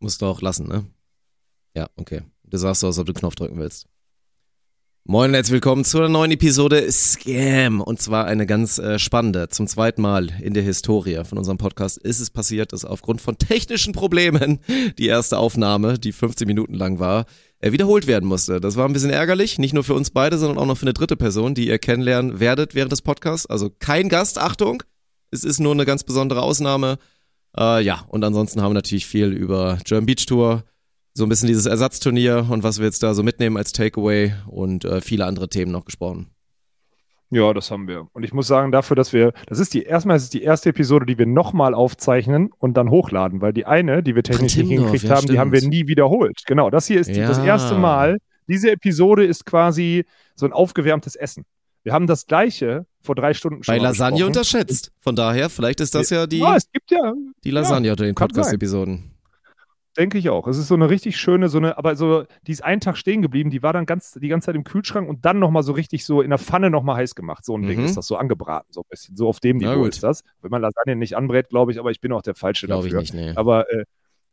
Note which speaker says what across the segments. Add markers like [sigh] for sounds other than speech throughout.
Speaker 1: Musst du auch lassen, ne? Ja, okay. Du sagst so, als ob du Knopf drücken willst. Moin und herzlich willkommen zu einer neuen Episode Scam. Und zwar eine ganz äh, spannende. Zum zweiten Mal in der Historie von unserem Podcast ist es passiert, dass aufgrund von technischen Problemen die erste Aufnahme, die 15 Minuten lang war, äh, wiederholt werden musste. Das war ein bisschen ärgerlich, nicht nur für uns beide, sondern auch noch für eine dritte Person, die ihr kennenlernen werdet während des Podcasts. Also kein Gast, Achtung. Es ist nur eine ganz besondere Ausnahme. Äh, ja, und ansonsten haben wir natürlich viel über German Beach Tour, so ein bisschen dieses Ersatzturnier und was wir jetzt da so mitnehmen als Takeaway und äh, viele andere Themen noch gesprochen.
Speaker 2: Ja, das haben wir. Und ich muss sagen, dafür, dass wir, das ist die, erstmal ist es die erste Episode, die wir nochmal aufzeichnen und dann hochladen, weil die eine, die wir technisch nicht hingekriegt ja, haben, stimmt. die haben wir nie wiederholt. Genau, das hier ist die, ja. das erste Mal. Diese Episode ist quasi so ein aufgewärmtes Essen. Wir haben das gleiche vor drei Stunden
Speaker 1: schon. Bei Lasagne unterschätzt. Von daher, vielleicht ist das ja die,
Speaker 2: ja, es gibt ja,
Speaker 1: die Lasagne ja, unter den Podcast-Episoden.
Speaker 2: Denke ich auch. Es ist so eine richtig schöne, so eine, aber so, die ist einen Tag stehen geblieben, die war dann ganz, die ganze Zeit im Kühlschrank und dann nochmal so richtig so in der Pfanne nochmal heiß gemacht. So ein mhm. Ding ist das so angebraten, so ein bisschen. So auf dem Niveau ist das. Wenn man Lasagne nicht anbrät, glaube ich, aber ich bin auch der Falsche
Speaker 1: glaub
Speaker 2: dafür.
Speaker 1: Ich nicht, nee.
Speaker 2: Aber äh,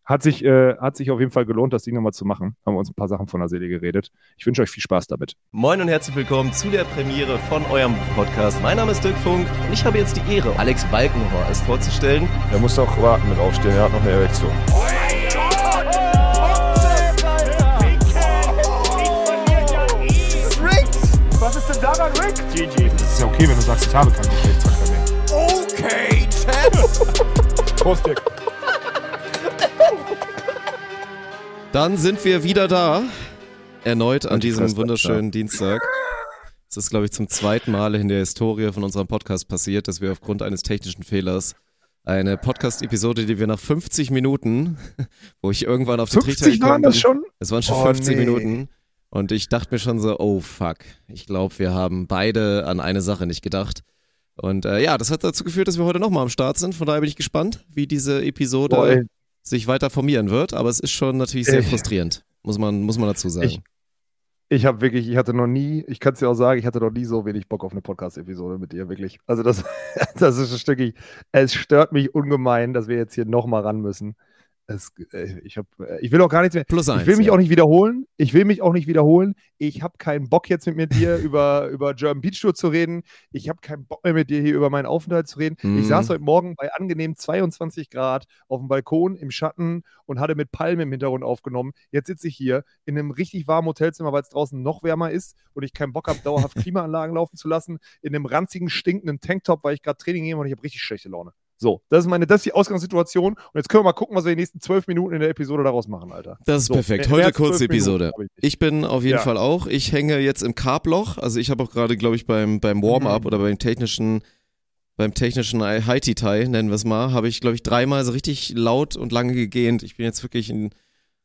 Speaker 2: hat sich, äh, hat sich auf jeden Fall gelohnt, das Ding nochmal zu machen. Haben wir uns ein paar Sachen von der Seele geredet. Ich wünsche euch viel Spaß damit.
Speaker 1: Moin und herzlich willkommen zu der Premiere von eurem Podcast. Mein Name ist Dirk Funk und ich habe jetzt die Ehre, Alex Balkenhorst vorzustellen.
Speaker 2: Er muss doch warten mit aufstehen, er hat noch eine Erektion.
Speaker 3: Was ist denn daran, Rick?
Speaker 2: GG. Das ist ja okay, wenn du sagst, ich habe keinen Geschlechtsverkehr
Speaker 3: mehr. Okay, Chad.
Speaker 2: Prost, Dirk.
Speaker 1: Dann sind wir wieder da. Erneut an diesem wunderschönen Dienstag. Es ist, glaube ich, zum zweiten Mal in der Historie von unserem Podcast passiert, dass wir aufgrund eines technischen Fehlers eine Podcast-Episode, die wir nach 50 Minuten, [laughs] wo ich irgendwann auf die
Speaker 2: Trichter gekommen waren das schon?
Speaker 1: Es waren schon oh, 50 nee. Minuten. Und ich dachte mir schon so, oh fuck, ich glaube, wir haben beide an eine Sache nicht gedacht. Und äh, ja, das hat dazu geführt, dass wir heute nochmal am Start sind. Von daher bin ich gespannt, wie diese Episode Boah, sich weiter formieren wird, aber es ist schon natürlich sehr frustrierend, muss man, muss man dazu sagen.
Speaker 2: Ich, ich habe wirklich, ich hatte noch nie, ich kann es dir auch sagen, ich hatte noch nie so wenig Bock auf eine Podcast-Episode mit dir, wirklich. Also das, [laughs] das ist ein Stückchen, es stört mich ungemein, dass wir jetzt hier nochmal ran müssen. Es, äh, ich, hab, äh, ich will auch gar nichts mehr.
Speaker 1: Plus eins,
Speaker 2: ich will mich
Speaker 1: ja.
Speaker 2: auch nicht wiederholen. Ich will mich auch nicht wiederholen. Ich habe keinen Bock jetzt mit mir dir [laughs] über, über German Beach Tour zu reden. Ich habe keinen Bock mehr mit dir hier über meinen Aufenthalt zu reden. Mhm. Ich saß heute Morgen bei angenehm 22 Grad auf dem Balkon im Schatten und hatte mit Palmen im Hintergrund aufgenommen. Jetzt sitze ich hier in einem richtig warmen Hotelzimmer, weil es draußen noch wärmer ist und ich keinen Bock habe, dauerhaft [laughs] Klimaanlagen laufen zu lassen. In einem ranzigen, stinkenden Tanktop, weil ich gerade Training nehme und ich habe richtig schlechte Laune. So, das ist meine, das ist die Ausgangssituation. Und jetzt können wir mal gucken, was wir die nächsten zwölf Minuten in der Episode daraus machen, Alter.
Speaker 1: Das ist
Speaker 2: so,
Speaker 1: perfekt. Heute kurze Episode. Ich, ich, bin auf jeden ja. Fall auch. Ich hänge jetzt im Carbloch. Also ich habe auch gerade, glaube ich, beim, beim Warm-up mhm. oder beim technischen, beim technischen Haiti-Tai, nennen wir es mal, habe ich, glaube ich, dreimal so richtig laut und lange gegähnt. Ich bin jetzt wirklich in,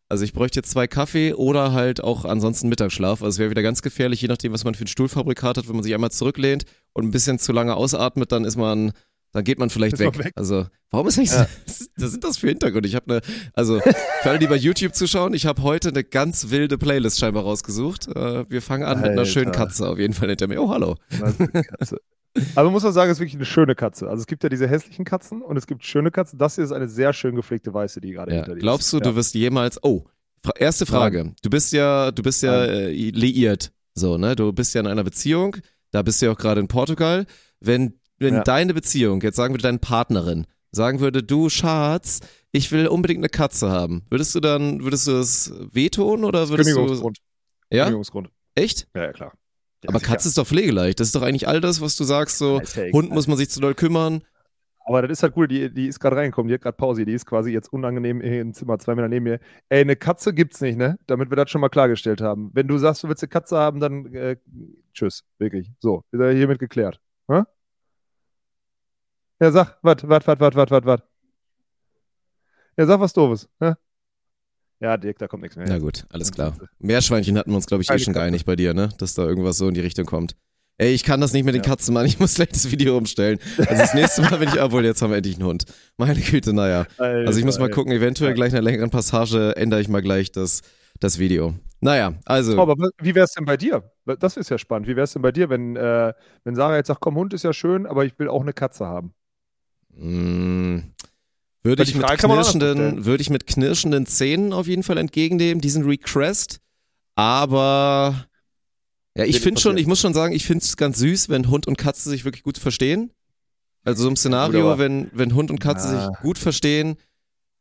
Speaker 1: also ich bräuchte jetzt zwei Kaffee oder halt auch ansonsten Mittagsschlaf. Also es wäre wieder ganz gefährlich, je nachdem, was man für ein Stuhlfabrikat hat, wenn man sich einmal zurücklehnt und ein bisschen zu lange ausatmet, dann ist man dann geht man vielleicht weg. weg. Also, warum ist nicht ja. [laughs] so, was sind das für Hintergründe? Ich habe eine, also für alle, die bei YouTube zuschauen, ich habe heute eine ganz wilde Playlist scheinbar rausgesucht. Äh, wir fangen an Alter. mit einer schönen Katze auf jeden Fall hinter mir. Oh, hallo.
Speaker 2: Also muss man sagen, es ist wirklich eine schöne Katze. Also es gibt ja diese hässlichen Katzen und es gibt schöne Katzen. Das hier ist eine sehr schön gepflegte Weiße, die gerade
Speaker 1: ja.
Speaker 2: hinter dir
Speaker 1: Glaubst
Speaker 2: ist.
Speaker 1: du, ja. du wirst jemals, oh, erste Frage. Nein. Du bist ja, du bist ja äh, liiert. So, ne? Du bist ja in einer Beziehung. Da bist du ja auch gerade in Portugal. Wenn wenn ja. deine Beziehung, jetzt sagen wir deine Partnerin, sagen würde, du Schatz, ich will unbedingt eine Katze haben, würdest du dann, würdest du das wehtun oder würdest
Speaker 2: Kündigungsgrund.
Speaker 1: du. Ja?
Speaker 2: Kündigungsgrund.
Speaker 1: Echt?
Speaker 2: Ja, ja klar. Ja,
Speaker 1: Aber Katze ist doch pflegeleicht. Das ist doch eigentlich all das, was du sagst, so Hund muss man sich zu doll kümmern.
Speaker 2: Aber das ist halt cool, die, die ist gerade reingekommen, die hat gerade Pause, die ist quasi jetzt unangenehm im Zimmer, zwei Meter neben mir. Ey, eine Katze gibt's nicht, ne? Damit wir das schon mal klargestellt haben. Wenn du sagst, du willst eine Katze haben, dann äh, tschüss, wirklich. So, ist er hiermit geklärt. Hm? Ja, sag, wat, wat, wat, wat, wat, wat, wat. Ja, sag was Doofes. Ne? Ja, Dirk, da kommt nichts mehr.
Speaker 1: Na gut, alles klar. Meerschweinchen hatten wir uns, glaube ich, eh schon geeinigt bei dir, ne? Dass da irgendwas so in die Richtung kommt. Ey, ich kann das nicht mit den ja. Katzen machen, ich muss gleich das Video umstellen. Also das nächste Mal, wenn ich abhole, jetzt haben wir endlich einen Hund. Meine Güte, naja. Alter, also ich muss mal gucken, eventuell gleich in einer längeren Passage ändere ich mal gleich das, das Video. Naja, also.
Speaker 2: Aber wie wäre es denn bei dir? Das ist ja spannend. Wie wäre es denn bei dir, wenn, äh, wenn Sarah jetzt sagt, komm, Hund ist ja schön, aber ich will auch eine Katze haben?
Speaker 1: Mm, Würde ich, mit knirschenden, würde ich mit knirschenden Zähnen auf jeden Fall entgegennehmen, diesen Request. Aber ja, ich finde schon, ich muss schon sagen, ich finde es ganz süß, wenn Hund und Katze sich wirklich gut verstehen. Also so im Szenario, wenn, wenn Hund und Katze
Speaker 2: Ja.
Speaker 1: sich gut verstehen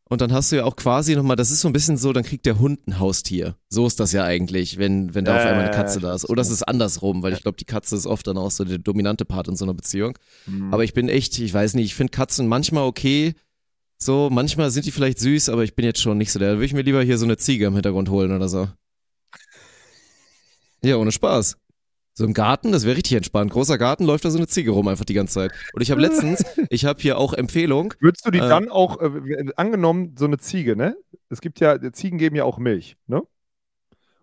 Speaker 1: und dann hast du ja auch quasi nochmal, das ist so ein bisschen so, dann kriegt der Hund ein Haustier. So ist das ja eigentlich, wenn, wenn da auf einmal eine Katze
Speaker 2: ja,
Speaker 1: da ist. Oder es ist andersrum, weil ich glaube, die Katze ist oft dann auch so der dominante Part in so einer Beziehung.
Speaker 2: Mhm.
Speaker 1: Aber ich bin echt, ich weiß nicht, ich finde Katzen manchmal okay. So, manchmal sind die vielleicht süß, aber ich bin jetzt schon nicht so der. Da würde ich mir lieber hier so eine Ziege im Hintergrund holen oder so. Ja, ohne Spaß. So im Garten, das wäre richtig entspannt. Großer Garten, läuft da so eine Ziege rum einfach die ganze Zeit. Und ich habe letztens, [laughs] ich habe hier auch Empfehlung.
Speaker 2: Würdest du die
Speaker 1: Äh,
Speaker 2: dann auch, äh, angenommen, so eine Ziege, ne? Es gibt ja, Ziegen geben ja auch Milch, ne?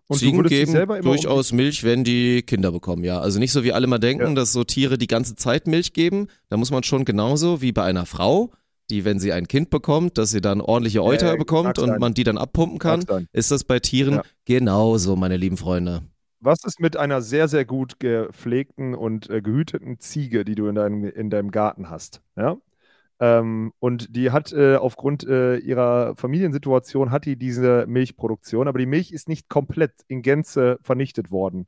Speaker 2: Und
Speaker 1: Ziegen geben
Speaker 2: selber immer um-
Speaker 1: durchaus Milch, wenn die Kinder bekommen, ja. Also nicht so wie alle mal denken,
Speaker 2: Ja.
Speaker 1: dass so Tiere die ganze Zeit Milch geben. Da muss man schon genauso wie bei einer Frau, die, wenn sie ein Kind bekommt, dass sie dann ordentliche Euter
Speaker 2: Ja,
Speaker 1: bekommt und man die dann abpumpen kann. Ist das bei Tieren
Speaker 2: Ja.
Speaker 1: genauso, meine lieben Freunde.
Speaker 2: Was ist mit einer sehr, sehr gut gepflegten und äh, gehüteten Ziege, die du in deinem, in deinem Garten hast? Ja? Ähm, und die hat äh, aufgrund äh, ihrer Familiensituation hat die diese Milchproduktion, aber die Milch ist nicht komplett in Gänze vernichtet worden.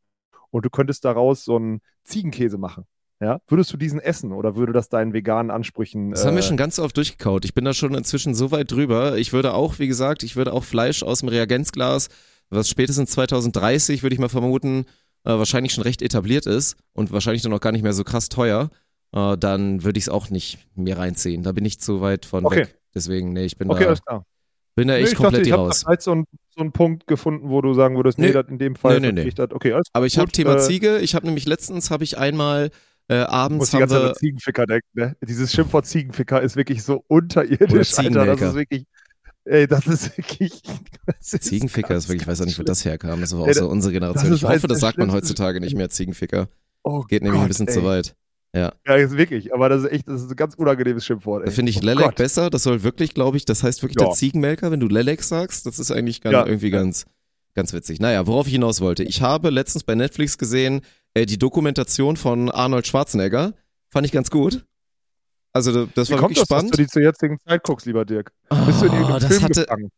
Speaker 2: Und du könntest daraus so einen Ziegenkäse machen. Ja? Würdest du diesen essen oder würde das deinen veganen Ansprüchen?
Speaker 1: Das haben wir
Speaker 2: äh,
Speaker 1: schon ganz oft durchgekaut. Ich bin da schon inzwischen so weit drüber. Ich würde auch, wie gesagt, ich würde auch Fleisch aus dem Reagenzglas, was spätestens 2030, würde ich mal vermuten, äh, wahrscheinlich schon recht etabliert ist und wahrscheinlich dann auch gar nicht mehr so krass teuer, äh, dann würde ich es auch nicht mir reinziehen. Da bin ich zu weit von
Speaker 2: Okay.
Speaker 1: weg. Deswegen, nee, ich bin
Speaker 2: Okay,
Speaker 1: da,
Speaker 2: alles klar.
Speaker 1: bin da
Speaker 2: Nee,
Speaker 1: echt
Speaker 2: ich
Speaker 1: komplett
Speaker 2: dachte, ich
Speaker 1: hier
Speaker 2: habe
Speaker 1: raus.
Speaker 2: vielleicht so einen, so einen Punkt gefunden, wo du sagen würdest, nee,
Speaker 1: Nee.
Speaker 2: das in dem Fall
Speaker 1: Nee, nee, nee.
Speaker 2: ich das, okay, alles
Speaker 1: Aber ich habe Thema
Speaker 2: äh,
Speaker 1: Ziege. Ich habe nämlich letztens, habe ich einmal äh,
Speaker 2: muss
Speaker 1: abends
Speaker 2: die
Speaker 1: haben
Speaker 2: ganze Zeit Ziegenficker denken, ne? Dieses Schimpfwort Ziegenficker ist wirklich so unterirdisch, Alter. Das ist wirklich, ey, das ist wirklich. Das ist
Speaker 1: Ziegenficker ist wirklich, ich weiß auch nicht, wo das herkam. Das war auch
Speaker 2: Ey,
Speaker 1: so unsere Generation. Ich hoffe,
Speaker 2: eins
Speaker 1: das sagt man heutzutage nicht mehr, Ziegenficker.
Speaker 2: Oh
Speaker 1: Geht nämlich ein
Speaker 2: Gott,
Speaker 1: bisschen
Speaker 2: ey.
Speaker 1: zu weit.
Speaker 2: Ja, ist wirklich, aber das ist echt, das ist ein ganz unangenehmes Schimpfwort.
Speaker 1: Da finde ich
Speaker 2: Oh
Speaker 1: Lelek
Speaker 2: Gott.
Speaker 1: besser. Das soll wirklich, glaube ich, das heißt wirklich
Speaker 2: Ja.
Speaker 1: der Ziegenmelker, wenn du Lelek sagst. Das ist eigentlich ganz,
Speaker 2: Ja.
Speaker 1: irgendwie ganz, ganz witzig. Naja, worauf ich hinaus wollte. Ich habe letztens bei Netflix gesehen, äh, die Dokumentation von Arnold Schwarzenegger. Fand ich ganz gut. Also da- das
Speaker 2: Wie
Speaker 1: war
Speaker 2: kommt
Speaker 1: wirklich
Speaker 2: das, dass
Speaker 1: spannend.
Speaker 2: du die zur jetzigen Zeit guckst, lieber Dirk? Bist du in
Speaker 1: Oh, das
Speaker 2: Film
Speaker 1: hatte,
Speaker 2: gefangen?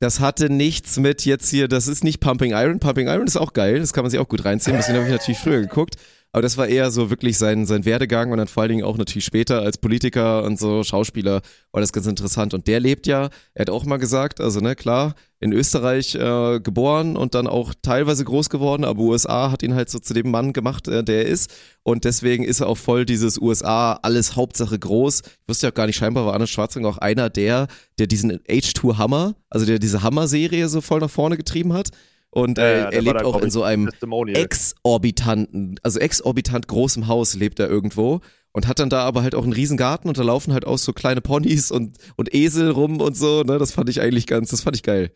Speaker 1: das hatte nichts mit jetzt hier, das ist nicht Pumping Iron. Pumping Iron ist auch geil, das kann man sich auch gut reinziehen. Deswegen habe ich natürlich früher geguckt. Aber das war eher so wirklich sein, sein Werdegang und dann vor allen Dingen auch natürlich später als Politiker und so Schauspieler war das ganz interessant. Und der lebt ja, er hat auch mal gesagt, also ne, klar, in Österreich äh, geboren und dann auch teilweise groß geworden, aber USA hat ihn halt so zu dem Mann gemacht, äh, der er ist. Und deswegen ist er auch voll dieses USA, alles Hauptsache groß. Ich wusste ja auch gar nicht, scheinbar war Arnold Schwarzenegger auch einer der, der diesen H2 Hammer, also der diese Hammer-Serie so voll nach vorne getrieben hat. Und äh,
Speaker 2: ja,
Speaker 1: er lebt auch in so einem exorbitanten, also exorbitant großem Haus lebt er irgendwo und hat dann da aber halt auch einen riesen Garten und da laufen halt auch so kleine Ponys und, und Esel rum und so, ne, das fand ich eigentlich ganz, das fand ich geil.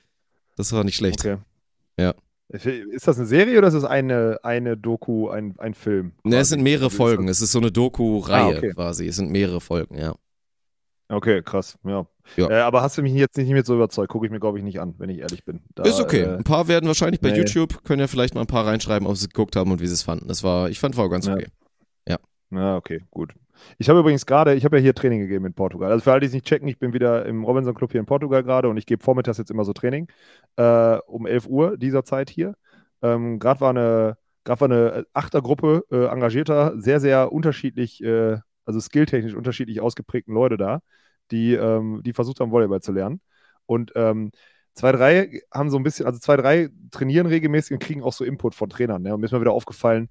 Speaker 1: Das war nicht schlecht.
Speaker 2: Okay.
Speaker 1: Ja.
Speaker 2: Ist das eine Serie oder ist das eine, eine Doku, ein, ein Film?
Speaker 1: Ne, es sind mehrere Folgen, es ist so eine Doku-Reihe
Speaker 2: Ah, okay.
Speaker 1: quasi, es sind mehrere Folgen, ja.
Speaker 2: Okay, krass, ja.
Speaker 1: Ja.
Speaker 2: Äh, aber hast du mich jetzt nicht mit so überzeugt? Gucke ich mir, glaube ich, nicht an, wenn ich ehrlich bin. Da,
Speaker 1: ist okay.
Speaker 2: Äh,
Speaker 1: Ein paar werden wahrscheinlich bei
Speaker 2: nee.
Speaker 1: YouTube, können ja vielleicht mal ein paar reinschreiben, ob sie es geguckt haben und wie sie es fanden. Das war, ich fand, war ganz
Speaker 2: Ja.
Speaker 1: okay.
Speaker 2: Ja, okay, gut. Ich habe übrigens gerade, ich habe ja hier Training gegeben in Portugal. Also für alle, die es nicht checken, ich bin wieder im Robinson Club hier in Portugal gerade und ich gebe vormittags jetzt immer so Training äh, um 11 Uhr dieser Zeit hier. Ähm, gerade war eine, gerade war eine Achtergruppe äh, engagierter, sehr, sehr unterschiedlich, äh, also skilltechnisch unterschiedlich ausgeprägten Leute da, die, ähm, die versucht haben, Volleyball zu lernen. Und ähm, zwei, drei haben so ein bisschen, also zwei, drei trainieren regelmäßig und kriegen auch so Input von Trainern. Ne? Und mir ist mal wieder aufgefallen,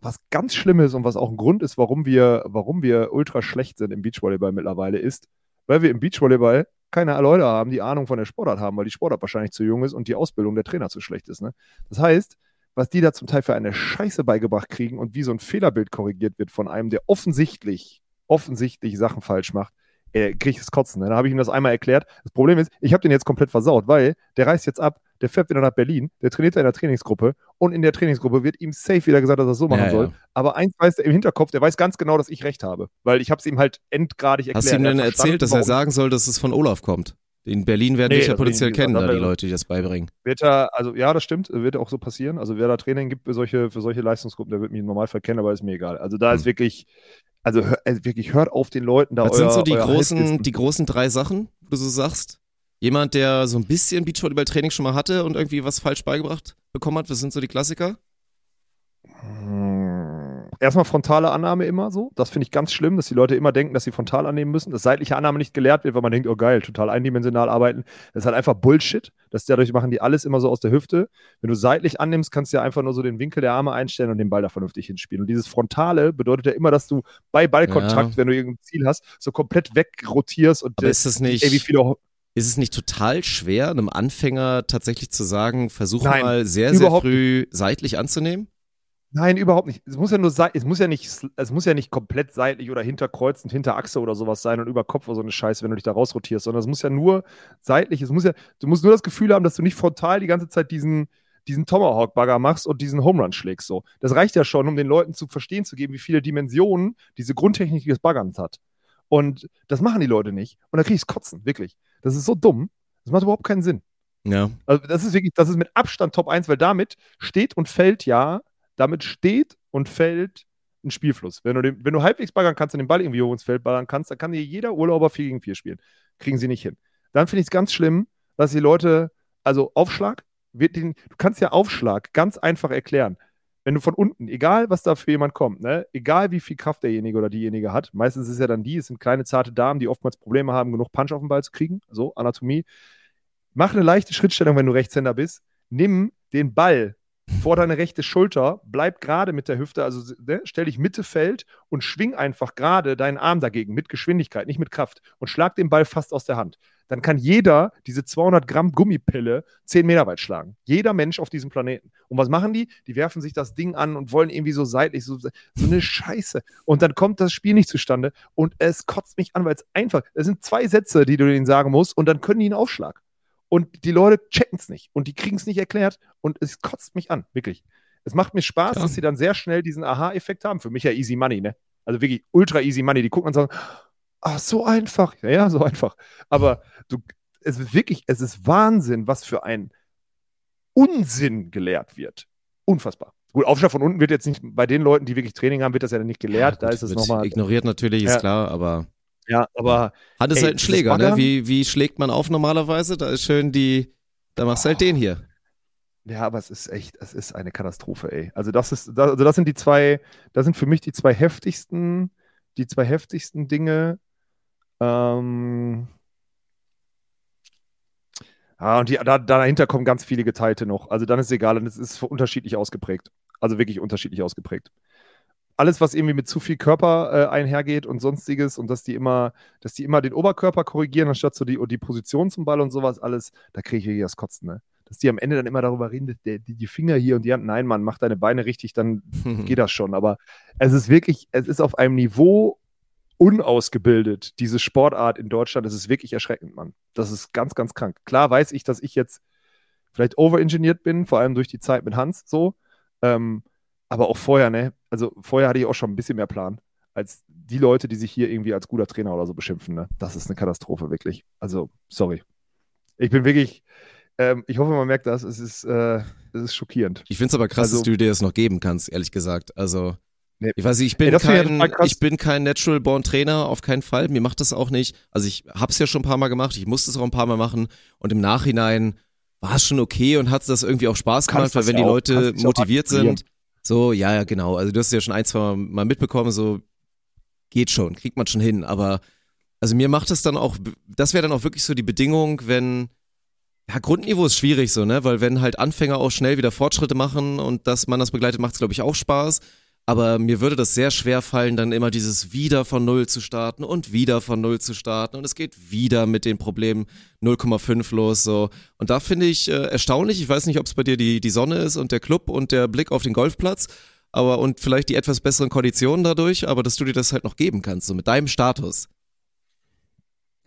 Speaker 2: was ganz schlimm ist und was auch ein Grund ist, warum wir, warum wir ultra schlecht sind im Beachvolleyball mittlerweile, ist, weil wir im Beachvolleyball keine Leute haben, die Ahnung von der Sportart haben, weil die Sportart wahrscheinlich zu jung ist und die Ausbildung der Trainer zu schlecht ist. Ne? Das heißt, was die da zum Teil für eine Scheiße beigebracht kriegen und wie so ein Fehlerbild korrigiert wird von einem, der offensichtlich, offensichtlich Sachen falsch macht, äh, kriege ich das Kotzen. Ne? Da habe ich ihm das einmal erklärt. Das Problem ist, ich habe den jetzt komplett versaut, weil der reist jetzt ab, der fährt wieder nach Berlin, der trainiert in der Trainingsgruppe und in der Trainingsgruppe wird ihm safe wieder gesagt, dass er das so machen
Speaker 1: Ja,
Speaker 2: soll.
Speaker 1: ja.
Speaker 2: Aber eins weiß er im Hinterkopf, der weiß ganz genau, dass ich recht habe, weil ich habe es ihm halt endgradig erklärt.
Speaker 1: Hast du ihm
Speaker 2: Er
Speaker 1: denn
Speaker 2: verstanden,
Speaker 1: erzählt, dass er sagen soll, dass es von Olaf kommt? In Berlin werden
Speaker 2: Nee,
Speaker 1: dich ja
Speaker 2: ich
Speaker 1: potenziell kennen, da die Leute, die das beibringen.
Speaker 2: Wird er, also ja, das stimmt, wird auch so passieren. Also wer da Training gibt für solche, für solche Leistungsgruppen, der wird mich im Normalfall kennen, aber ist mir egal. Also da
Speaker 1: Hm.
Speaker 2: ist wirklich, also hör, also wirklich hört auf den Leuten da
Speaker 1: Was
Speaker 2: euer,
Speaker 1: sind so die großen, die großen drei Sachen, wo du so sagst? Jemand, der so ein bisschen Beachvolleyball-Training schon mal hatte und irgendwie was falsch beigebracht bekommen hat? Was sind so die Klassiker?
Speaker 2: Hm, Erstmal frontale Annahme immer so. Das finde ich ganz schlimm, dass die Leute immer denken, dass sie frontal annehmen müssen. Dass seitliche Annahme nicht gelehrt wird, weil man denkt, oh geil, total eindimensional arbeiten. Das ist halt einfach Bullshit. Das dadurch machen die alles immer so aus der Hüfte. Wenn du seitlich annimmst, kannst du ja einfach nur so den Winkel der Arme einstellen und den Ball da vernünftig hinspielen. Und dieses Frontale bedeutet ja immer, dass du bei Ballkontakt,
Speaker 1: Ja.
Speaker 2: wenn du irgendein Ziel hast, so komplett wegrotierst und
Speaker 1: Aber
Speaker 2: äh,
Speaker 1: ist das nicht,
Speaker 2: ey, wie viele
Speaker 1: ist es nicht total schwer, einem Anfänger tatsächlich zu sagen, versuch
Speaker 2: Nein,
Speaker 1: mal sehr, sehr früh seitlich anzunehmen?
Speaker 2: Nein, überhaupt nicht. Es muss ja nur es muss ja nicht, es muss ja nicht komplett seitlich oder hinterkreuzend, hinter Achse oder sowas sein und über Kopf oder so eine Scheiße, wenn du dich da rausrotierst, sondern es muss ja nur seitlich, es muss ja, du musst nur das Gefühl haben, dass du nicht frontal die ganze Zeit diesen, diesen Tomahawk-Bagger machst und diesen Home Run schlägst. So. Das reicht ja schon, um den Leuten zu verstehen zu geben, wie viele Dimensionen diese Grundtechnik des Baggerns hat. Und das machen die Leute nicht. Und da krieg ich's kotzen, wirklich. Das ist so dumm. Das macht überhaupt keinen Sinn.
Speaker 1: Ja.
Speaker 2: Also das ist wirklich, das ist mit Abstand Top 1, weil damit steht und fällt ja, damit steht und fällt ein Spielfluss. Wenn du, den, wenn du halbwegs baggern kannst und den Ball irgendwie hoch ins Feld ballern kannst, dann kann dir jeder Urlauber 4 gegen 4 spielen. Kriegen sie nicht hin. Dann finde ich es ganz schlimm, dass die Leute, also Aufschlag, den, du kannst ja Aufschlag ganz einfach erklären. Wenn du von unten, egal was da für jemand kommt, ne, egal wie viel Kraft derjenige oder diejenige hat, meistens ist es ja dann die, es sind kleine, zarte Damen, die oftmals Probleme haben, genug Punch auf den Ball zu kriegen, so Anatomie. Mach eine leichte Schrittstellung, wenn du Rechtshänder bist. Nimm den Ball vor deine rechte Schulter, bleib gerade mit der Hüfte, also ne, stell dich Mitte Feld und schwing einfach gerade deinen Arm dagegen mit Geschwindigkeit, nicht mit Kraft und schlag den Ball fast aus der Hand. Dann kann jeder diese 200 Gramm Gummipille 10 Meter weit schlagen. Jeder Mensch auf diesem Planeten. Und was machen die? Die werfen sich das Ding an und wollen irgendwie so seitlich, so, so eine Scheiße. Und dann kommt das Spiel nicht zustande und es kotzt mich an, weil es einfach, es sind zwei Sätze, die du denen sagen musst und dann können die einen Aufschlag. Und die Leute checken es nicht und die kriegen es nicht erklärt und es kotzt mich an, wirklich. Es macht mir Spaß,
Speaker 1: Klar.
Speaker 2: dass sie dann sehr schnell diesen Aha-Effekt haben. Für mich ja easy money, ne? Also wirklich ultra easy money. Die gucken und sagen, ach, so einfach. Ja, ja, so einfach. Aber du, es ist wirklich, es ist Wahnsinn, was für ein Unsinn gelehrt wird. Unfassbar. Gut, Aufschlag von unten wird jetzt nicht, bei den Leuten, die wirklich Training haben, wird das ja nicht gelehrt. da
Speaker 1: gut,
Speaker 2: ist es nochmal.
Speaker 1: Ignoriert natürlich, ist
Speaker 2: Ja.
Speaker 1: klar, aber
Speaker 2: Ja, aber
Speaker 1: Hand ist
Speaker 2: Ey,
Speaker 1: halt ein
Speaker 2: dieses
Speaker 1: Schläger, ne? Wie, wie schlägt man auf normalerweise? Da ist schön die, da machst du halt den hier.
Speaker 2: Ja, aber es ist echt, es ist eine Katastrophe, ey. Also das ist, da- also das sind die zwei, das sind für mich die zwei heftigsten, die zwei heftigsten Dinge. Ähm, ja, und die, da, dahinter kommen ganz viele geteilte noch. Also dann ist es egal, und es ist unterschiedlich ausgeprägt. Also wirklich unterschiedlich ausgeprägt. Alles, was irgendwie mit zu viel Körper äh, einhergeht und sonstiges und dass die immer, dass die immer den Oberkörper korrigieren, anstatt so die, die Position zum Ball und sowas, alles, da kriege ich wirklich das Kotzen, ne? Dass die am Ende dann immer darüber reden, dass der, die, die Finger hier und die Hand, nein, Mann, mach deine Beine richtig, dann [laughs] geht das schon. Aber es ist wirklich, es ist auf einem Niveau unausgebildet, diese Sportart in Deutschland. Es ist wirklich erschreckend, Mann. Das ist ganz, ganz krank. Klar weiß ich, dass ich jetzt vielleicht overengineert bin, vor allem durch die Zeit mit Hans so. Ähm, aber auch vorher, ne? Also vorher hatte ich auch schon ein bisschen mehr Plan als die Leute, die sich hier irgendwie als guter Trainer oder so beschimpfen, ne? Das ist eine Katastrophe, wirklich. Also, sorry. Ich bin wirklich, ähm, ich hoffe, man merkt das. Es ist, äh, es ist schockierend.
Speaker 1: Ich finde es aber krass,
Speaker 2: Also-
Speaker 1: dass du dir das noch geben kannst, ehrlich gesagt. Also,
Speaker 2: Nee.
Speaker 1: ich weiß nicht, ich bin,
Speaker 2: Ey,
Speaker 1: kein, ich bin kein Natural Born Trainer, auf keinen Fall. Mir macht das auch nicht. Also, ich hab's ja schon ein paar Mal gemacht, ich musste es auch ein paar Mal machen und im Nachhinein war es schon okay und hat das irgendwie auch Spaß gemacht, weil wenn die Leute motiviert sind, so, ja, ja, genau. Also, du hast es ja schon ein, zwei Mal mitbekommen, so, geht schon, kriegt man schon hin, aber also mir macht es dann auch, das wäre dann auch wirklich so die Bedingung, wenn, ja, Grundniveau ist schwierig so, ne, weil wenn halt Anfänger auch schnell wieder Fortschritte machen und dass man das begleitet, macht es, glaube ich, auch Spaß. Aber mir würde das sehr schwer fallen, dann immer dieses wieder von Null zu starten und wieder von Null zu starten und es geht wieder mit den Problemen 0,5 los, so. Und da finde ich äh, erstaunlich, ich weiß nicht, ob es bei dir die, die Sonne ist und der Club und der Blick auf den Golfplatz, aber und vielleicht die etwas besseren Konditionen dadurch, aber dass du dir das halt noch geben kannst, so mit deinem Status.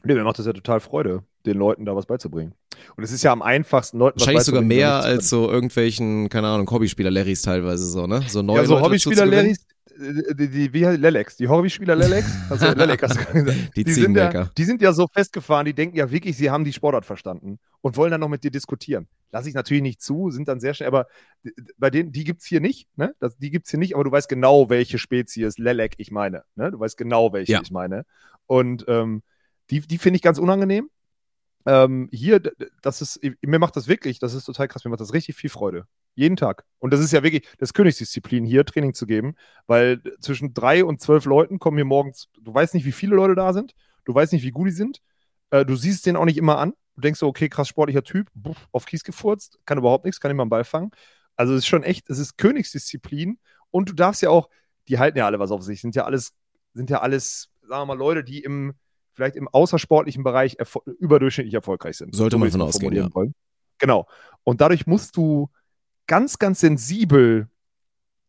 Speaker 2: Nee, mir macht das ja total Freude, den Leuten da was beizubringen. Und es ist ja am einfachsten, Leuten
Speaker 1: Wahrscheinlich sogar mehr als so irgendwelchen, keine Ahnung, Hobbyspieler Larrys teilweise so, ne? So neue
Speaker 2: Ja, so
Speaker 1: Leute
Speaker 2: Hobbyspieler
Speaker 1: dazu zu gewinnen.
Speaker 2: Larrys, äh, die, die, wie Lelex, die Hobbyspieler [laughs] Lelex, also Lelek hast du gesagt.
Speaker 1: Die
Speaker 2: Die sind, ja, die sind ja so festgefahren, die denken ja wirklich, sie haben die Sportart verstanden und wollen dann noch mit dir diskutieren. Lasse ich natürlich nicht zu, sind dann sehr schnell, aber bei denen, die gibt es hier nicht, ne? Das, die gibt es hier nicht, aber du weißt genau, welche Spezies Lelek ich meine. Ne? Du weißt genau, welche
Speaker 1: Ja.
Speaker 2: ich meine. Und ähm, die, die finde ich ganz unangenehm. Ähm, hier, das ist, mir macht das wirklich, das ist total krass, mir macht das richtig viel Freude. Jeden Tag. Und das ist ja wirklich das Königsdisziplin, hier Training zu geben, weil zwischen drei und zwölf Leuten kommen hier morgens, du weißt nicht, wie viele Leute da sind, du weißt nicht, wie gut die sind, äh, du siehst den auch nicht immer an. Du denkst so, okay, krass sportlicher Typ, buff, auf Kies gefurzt, kann überhaupt nichts, kann mal einen Ball fangen. Also es ist schon echt, es ist Königsdisziplin und du darfst ja auch, die halten ja alle was auf sich, sind ja alles, sind ja alles, sagen wir mal, Leute, die im, vielleicht im außersportlichen Bereich erfol überdurchschnittlich erfolgreich sind.
Speaker 1: Sollte man
Speaker 2: will ich's
Speaker 1: von ausgehen, ja.
Speaker 2: wollen. Genau. Und dadurch musst du ganz, ganz sensibel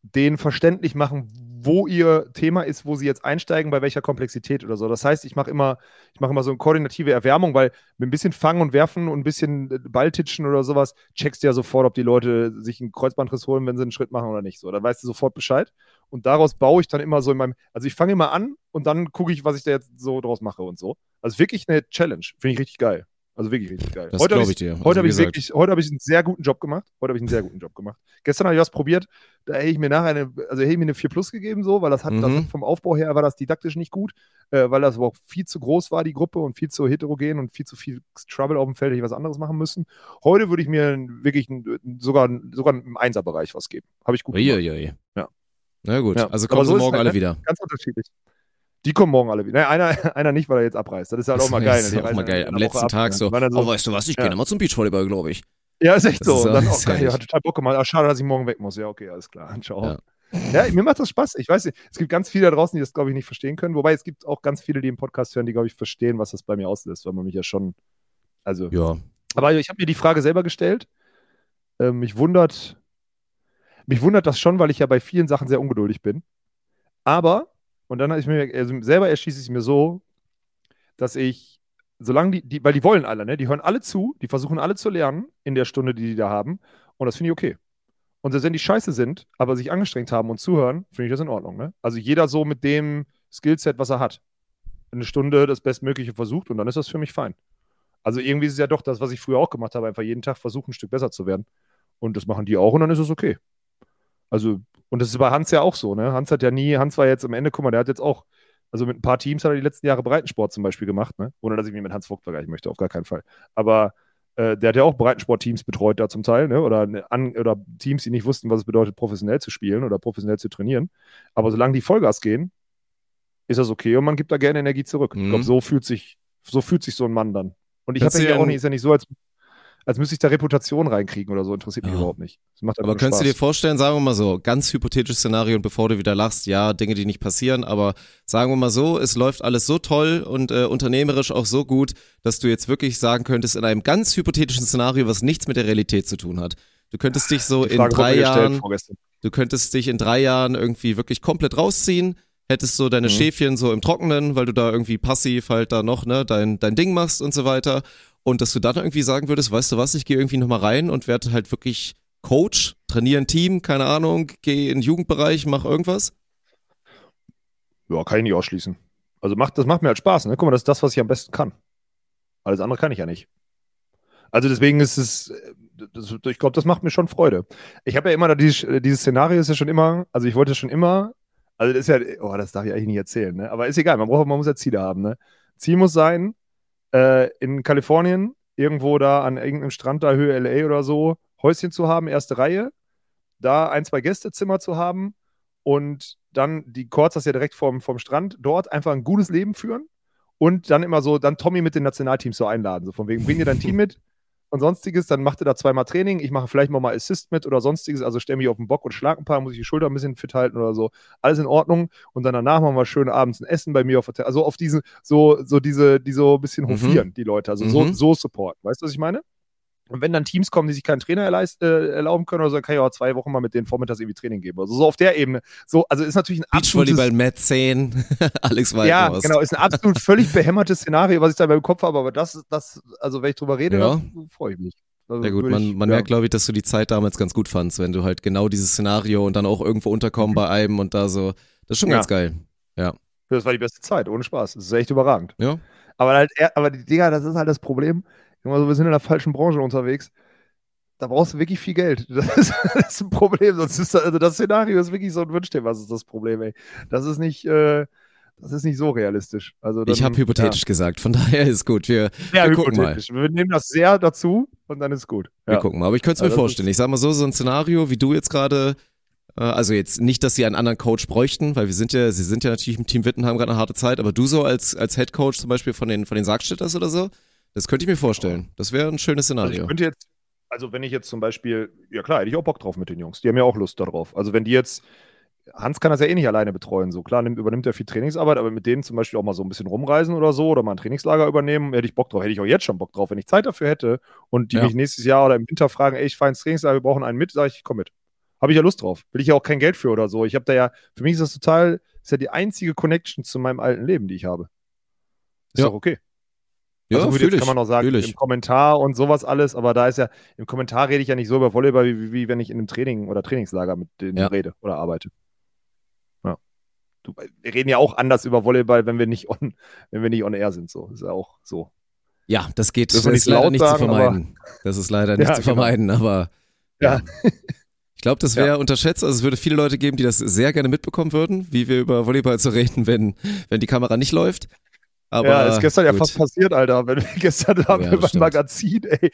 Speaker 2: denen verständlich machen, wo ihr Thema ist, wo sie jetzt einsteigen, bei welcher Komplexität oder so. Das heißt, ich mache immer, ich mache immer so eine koordinative Erwärmung, weil mit ein bisschen Fangen und Werfen und ein bisschen äh, Balltitschen oder sowas checkst du ja sofort, ob die Leute sich einen Kreuzbandriss holen, wenn sie einen Schritt machen oder nicht. So, dann weißt du sofort Bescheid. Und daraus baue ich dann immer so in meinem, also ich fange immer an und dann gucke ich, was ich da jetzt so draus mache und so. Also wirklich eine Challenge. Finde ich richtig geil. Also wirklich richtig geil.
Speaker 1: Das
Speaker 2: Heute hab
Speaker 1: glaube
Speaker 2: ich
Speaker 1: ich dir. Also,
Speaker 2: Heute habe ich wirklich, heute habe ich einen sehr guten Job gemacht. Heute habe ich einen sehr guten Job gemacht. Gestern habe ich was probiert, da hätte ich mir nachher eine, also hätte ich mir eine 4 Plus gegeben, so, weil das hat, das
Speaker 1: Mhm.
Speaker 2: hat vom Aufbau her war das didaktisch nicht gut, äh, weil das auch viel zu groß war, die Gruppe, und viel zu heterogen und viel zu viel Trouble auf dem Feld, hätte ich was anderes machen müssen. Heute würde ich mir wirklich ein, sogar, sogar im Einserbereich was geben. Habe ich gut gemacht.
Speaker 1: Uiuiui.
Speaker 2: Ja.
Speaker 1: Na gut,
Speaker 2: Ja.
Speaker 1: also kommen
Speaker 2: so
Speaker 1: morgen
Speaker 2: halt,
Speaker 1: alle
Speaker 2: ne?
Speaker 1: wieder.
Speaker 2: Ganz unterschiedlich. Die kommen morgen alle wieder. Naja, einer, [laughs] einer nicht, weil er jetzt abreißt. Das ist halt auch mal geil.
Speaker 1: Das ist
Speaker 2: ne?
Speaker 1: Auch mal geil. Am letzten Tag
Speaker 2: ne?
Speaker 1: so, oh, weißt du was, ich gehe nochmal zum Beachvolleyball, glaube ich.
Speaker 2: Ja, ist echt
Speaker 1: Das
Speaker 2: so.
Speaker 1: ist
Speaker 2: und
Speaker 1: auch
Speaker 2: dann,
Speaker 1: sehr
Speaker 2: geil,
Speaker 1: gut.
Speaker 2: hat total Bock gemacht. Ah, schade, dass ich morgen weg muss. Ja, okay, alles klar. [laughs] Ciao.
Speaker 1: Ja.
Speaker 2: Ja. mir macht das Spaß. Ich weiß nicht, es gibt ganz viele da draußen, die das, glaube ich, nicht verstehen können. Wobei es gibt auch ganz viele, die im Podcast hören, die, glaube ich, verstehen, was das bei mir auslöst, weil man mich ja schon. Also.
Speaker 1: Ja.
Speaker 2: Aber ich habe mir die Frage selber gestellt. Ähm, mich wundert. Mich wundert das schon, weil ich ja bei vielen Sachen sehr ungeduldig bin. Aber, und dann habe ich mir, also selber erschließe ich mir so, dass ich, solange die, die, weil die wollen alle, ne? Die hören alle zu, die versuchen alle zu lernen in der Stunde, die die da haben. Und das finde ich okay. Und selbst wenn die scheiße sind, aber sich angestrengt haben und zuhören, finde ich das in Ordnung, ne? Also jeder so mit dem Skillset, was er hat. Eine Stunde das Bestmögliche versucht und dann ist das für mich fein. Also irgendwie ist es ja doch das, was ich früher auch gemacht habe, einfach jeden Tag versuchen, ein Stück besser zu werden. Und das machen die auch und dann ist es okay. Also, und das ist bei Hans ja auch so, ne? Hans hat ja nie, Hans war jetzt am Ende, guck mal, der hat jetzt auch, also mit ein paar Teams hat er die letzten Jahre Breitensport zum Beispiel gemacht, ne? Ohne dass ich mich mit Hans Vogt vergleichen möchte, auf gar keinen Fall. Aber äh, der hat ja auch Breitensport-Teams betreut da zum Teil, ne? Oder, an, oder Teams, die nicht wussten, was es bedeutet, professionell zu spielen oder professionell zu trainieren. Aber solange die Vollgas gehen, ist das okay und man gibt da gerne Energie zurück. Ich
Speaker 1: Mhm.
Speaker 2: glaube, so fühlt sich, so fühlt sich so ein Mann dann. Und ich habe ja auch nicht, ist ja nicht so, als, als müsste ich da Reputation reinkriegen oder so, interessiert mich
Speaker 1: Ja.
Speaker 2: überhaupt nicht.
Speaker 1: Aber könntest du dir vorstellen, sagen wir mal so, ganz hypothetisches Szenario und bevor du wieder lachst, ja, Dinge, die nicht passieren, aber sagen wir mal so, es läuft alles so toll und äh, unternehmerisch auch so gut, dass du jetzt wirklich sagen könntest, in einem ganz hypothetischen Szenario, was nichts mit der Realität zu tun hat. Du könntest dich so in drei Jahren, du könntest dich in drei Jahren irgendwie wirklich komplett rausziehen, hättest so deine
Speaker 2: Mhm.
Speaker 1: Schäfchen so im Trockenen, weil du da irgendwie passiv halt da noch, ne, dein, dein Ding machst und so weiter. Und dass du dann irgendwie sagen würdest, weißt du was, ich gehe irgendwie nochmal rein und werde halt wirklich Coach, trainiere ein Team, keine Ahnung, gehe in den Jugendbereich, mach irgendwas.
Speaker 2: Ja, kann ich nicht ausschließen. Also macht, das macht mir halt Spaß, ne? Guck mal, das ist das, was ich am besten kann. Alles andere kann ich ja nicht. Also deswegen ist es, äh, das, ich glaube, das macht mir schon Freude. Ich habe ja immer dieses, äh, dieses Szenario ist ja schon immer, also ich wollte schon immer, also das ist ja, oh, das darf ich eigentlich nicht erzählen, ne? Aber ist egal, man braucht, man muss ja Ziele haben, ne? Ziel muss sein, äh, in Kalifornien, irgendwo da an irgendeinem Strand da Höhe LA oder so, Häuschen zu haben, erste Reihe, da ein, zwei Gästezimmer zu haben und dann die Courts, das ja direkt vom, vom Strand, dort einfach ein gutes Leben führen und dann immer so, dann Tommy mit den Nationalteams so einladen. So von wegen, bring dir dein Team [laughs] mit und sonstiges, dann macht er da zweimal Training, ich mache vielleicht mal, mal Assist mit oder sonstiges, also stell mich auf den Bock und schlag ein paar, muss ich die Schulter ein bisschen fit halten oder so. Alles in Ordnung und dann danach machen wir schön abends ein Essen bei mir auf der Also auf diesen, so, so diese, die so ein bisschen
Speaker 1: Mhm.
Speaker 2: hofieren, die Leute, also so,
Speaker 1: Mhm.
Speaker 2: so Support. Weißt du, was ich meine? Und wenn dann Teams kommen, die sich keinen Trainer erleist, äh, erlauben können oder so, dann kann ich auch zwei Wochen mal mit denen vormittags irgendwie Training geben. Also so auf der Ebene. So, also ist natürlich ein absolutes
Speaker 1: Beachvolleyball, Matt 10, [laughs] Alex
Speaker 2: ja,
Speaker 1: Waldhorst.
Speaker 2: genau, ist ein absolut völlig behämmertes Szenario, was ich da beim Kopf habe, aber das, das, also wenn ich drüber rede,
Speaker 1: Ja.
Speaker 2: freue ich mich. Also
Speaker 1: Ja gut, man,
Speaker 2: ich,
Speaker 1: man
Speaker 2: ja.
Speaker 1: merkt, glaube ich, dass du die Zeit damals ganz gut fandst, wenn du halt genau dieses Szenario und dann auch irgendwo unterkommen bei einem und da so. Das ist schon
Speaker 2: Ja.
Speaker 1: ganz geil.
Speaker 2: Das war die beste Zeit, ohne Spaß. Das ist echt überragend.
Speaker 1: Ja.
Speaker 2: Aber halt, aber die Dinger, das ist halt das Problem. Immer so, wir sind in der falschen Branche unterwegs. Da brauchst du wirklich viel Geld. [laughs] Das ist, das ist ein Problem. Sonst ist das, also das Szenario ist wirklich so ein Wünschthema. Was ist das Problem, ey? Das ist nicht, äh, das ist nicht so realistisch. Also
Speaker 1: dann, ich habe hypothetisch ja. gesagt, von [laughs] daher ist gut. Wir,
Speaker 2: ja, wir gucken mal. Wir nehmen das sehr dazu und dann ist gut.
Speaker 1: Wir gucken mal. Aber ich könnte es mir also vorstellen. Ich sag mal so, so ein Szenario, wie du jetzt gerade äh, also jetzt nicht, dass sie einen anderen Coach bräuchten, weil wir sind ja, sie sind ja natürlich im Team Witten, haben gerade eine harte Zeit, aber du so als, als Head Coach zum Beispiel von den, von den Sargstädters oder so, das könnte ich mir vorstellen. Das wäre ein schönes Szenario.
Speaker 2: Also ich könnte jetzt, also wenn ich jetzt zum Beispiel, ja klar, hätte ich auch Bock drauf mit den Jungs. Die haben ja auch Lust darauf. Also wenn die jetzt, Hans kann das ja eh nicht alleine betreuen. So klar nimmt, übernimmt er viel Trainingsarbeit, aber mit denen zum Beispiel auch mal so ein bisschen rumreisen oder so oder mal ein Trainingslager übernehmen, hätte ich Bock drauf. Hätte ich auch jetzt schon Bock drauf. Wenn ich Zeit dafür hätte und die ja. mich nächstes Jahr oder im Winter fragen, ey, ich fahre ins Trainingslager, wir brauchen einen mit, sage ich, ich komm mit. Habe ich ja Lust drauf. Will ich ja auch kein Geld für oder so. Ich habe da ja, für mich ist das total, ist ja die einzige Connection zu meinem alten Leben, die ich habe. Ist ja. doch okay. Ja, also gut, jetzt kann man auch sagen, im Kommentar und sowas alles, aber da ist ja, im Kommentar rede ich ja nicht so über Volleyball, wie, wie, wenn ich in einem Training oder Trainingslager mit denen ja. rede oder arbeite. Ja. Du, wir reden ja auch anders über Volleyball, wenn wir nicht on, wenn wir nicht on air sind. So. Ist ja auch so.
Speaker 1: Ja, das geht das, das ist leider nicht sagen, zu vermeiden. Das ist leider nicht [laughs] ja, zu genau. vermeiden, genau. aber ja. Ich glaube, das wäre ja. unterschätzt. Also es würde viele Leute geben, die das sehr gerne mitbekommen würden, wie wir über Volleyball zu reden, wenn, wenn die Kamera nicht läuft. Aber,
Speaker 2: ja, ist gestern gut. ja fast passiert, Alter. Wenn wir [laughs] gestern haben ja, wir beim Magazin, ey,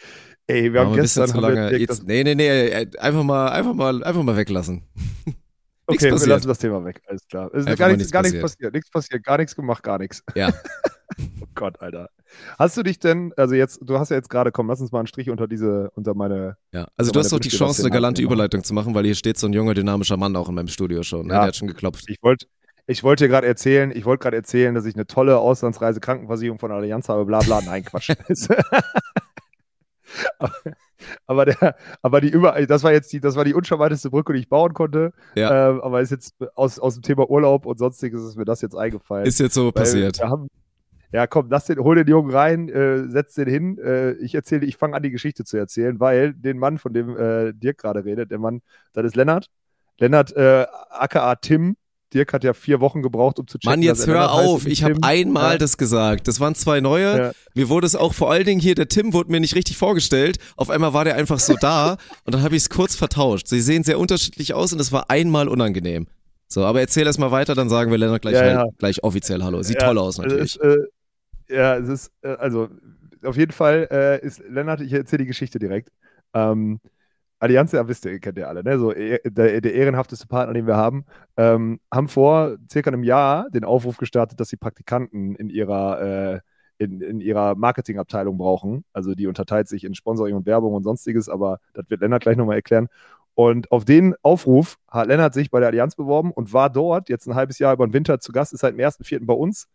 Speaker 2: ey, wir haben gestern.
Speaker 1: Zu lange. Wir, Jetzt, nee, nee, nee, einfach mal, einfach mal, einfach mal weglassen. [laughs]
Speaker 2: okay, wir lassen das Thema weg, alles klar. Es ist gar nichts, gar nichts passiert. Nichts passiert, gar nichts gemacht, gar nichts.
Speaker 1: Ja. [laughs]
Speaker 2: oh Gott, Alter. Hast du dich denn, also jetzt, du hast ja jetzt gerade, komm, lass uns mal einen Strich unter diese, unter meine.
Speaker 1: Ja, also du hast doch die Chance, eine galante Überleitung zu machen, weil hier steht so ein junger, dynamischer Mann auch in meinem Studio schon. Ne? Ja, Der hat schon geklopft.
Speaker 2: Ich wollte, ich wollte gerade erzählen, ich wollte gerade erzählen, dass ich eine tolle Auslandsreise Krankenversicherung von Allianz habe, bla bla. Nein, Quatsch. [laughs] [laughs] aber, der, aber die über, das war jetzt die, das war die unscharmanteste Brücke, die ich bauen konnte. Ja. Ähm, aber ist jetzt aus, aus dem Thema Urlaub und sonstiges ist mir das jetzt eingefallen.
Speaker 1: Ist jetzt so passiert.
Speaker 2: Haben, ja, komm, lass den, hol den Jungen rein, äh, setz den hin. Äh, ich erzähle, ich fange an, die Geschichte zu erzählen, weil den Mann, von dem äh, Dirk gerade redet, der Mann, das ist Lennart. Lennart, äh, aka Tim, Dirk hat ja vier Wochen gebraucht, um zu checken.
Speaker 1: Mann, jetzt hör auf. Ich habe einmal ja. das gesagt. Das waren zwei neue. Ja. Mir wurde es auch vor allen Dingen hier, der Tim wurde mir nicht richtig vorgestellt. Auf einmal war der einfach so da [laughs] und dann habe ich es kurz vertauscht. Sie sehen sehr unterschiedlich aus und es war einmal unangenehm. So, aber erzähl erst mal weiter, dann sagen wir Lennart gleich, ja, gleich offiziell Hallo. Sieht toll aus natürlich.
Speaker 2: Es, äh, ja, es ist, äh, also auf jeden Fall äh, ist Lennart, ich erzähle die Geschichte direkt. Ähm, Allianz, ja, wisst ihr, kennt ihr alle, ne? So der, der ehrenhafteste Partner, den wir haben, ähm, haben vor circa einem Jahr den Aufruf gestartet, dass sie Praktikanten in ihrer äh, in, in ihrer Marketingabteilung brauchen. Also die unterteilt sich in Sponsoring und Werbung und sonstiges, aber das wird Lennart gleich nochmal erklären. Und auf den Aufruf hat Lennart sich bei der Allianz beworben und war dort jetzt ein halbes Jahr über den Winter zu Gast, ist seit dem 1.4. bei uns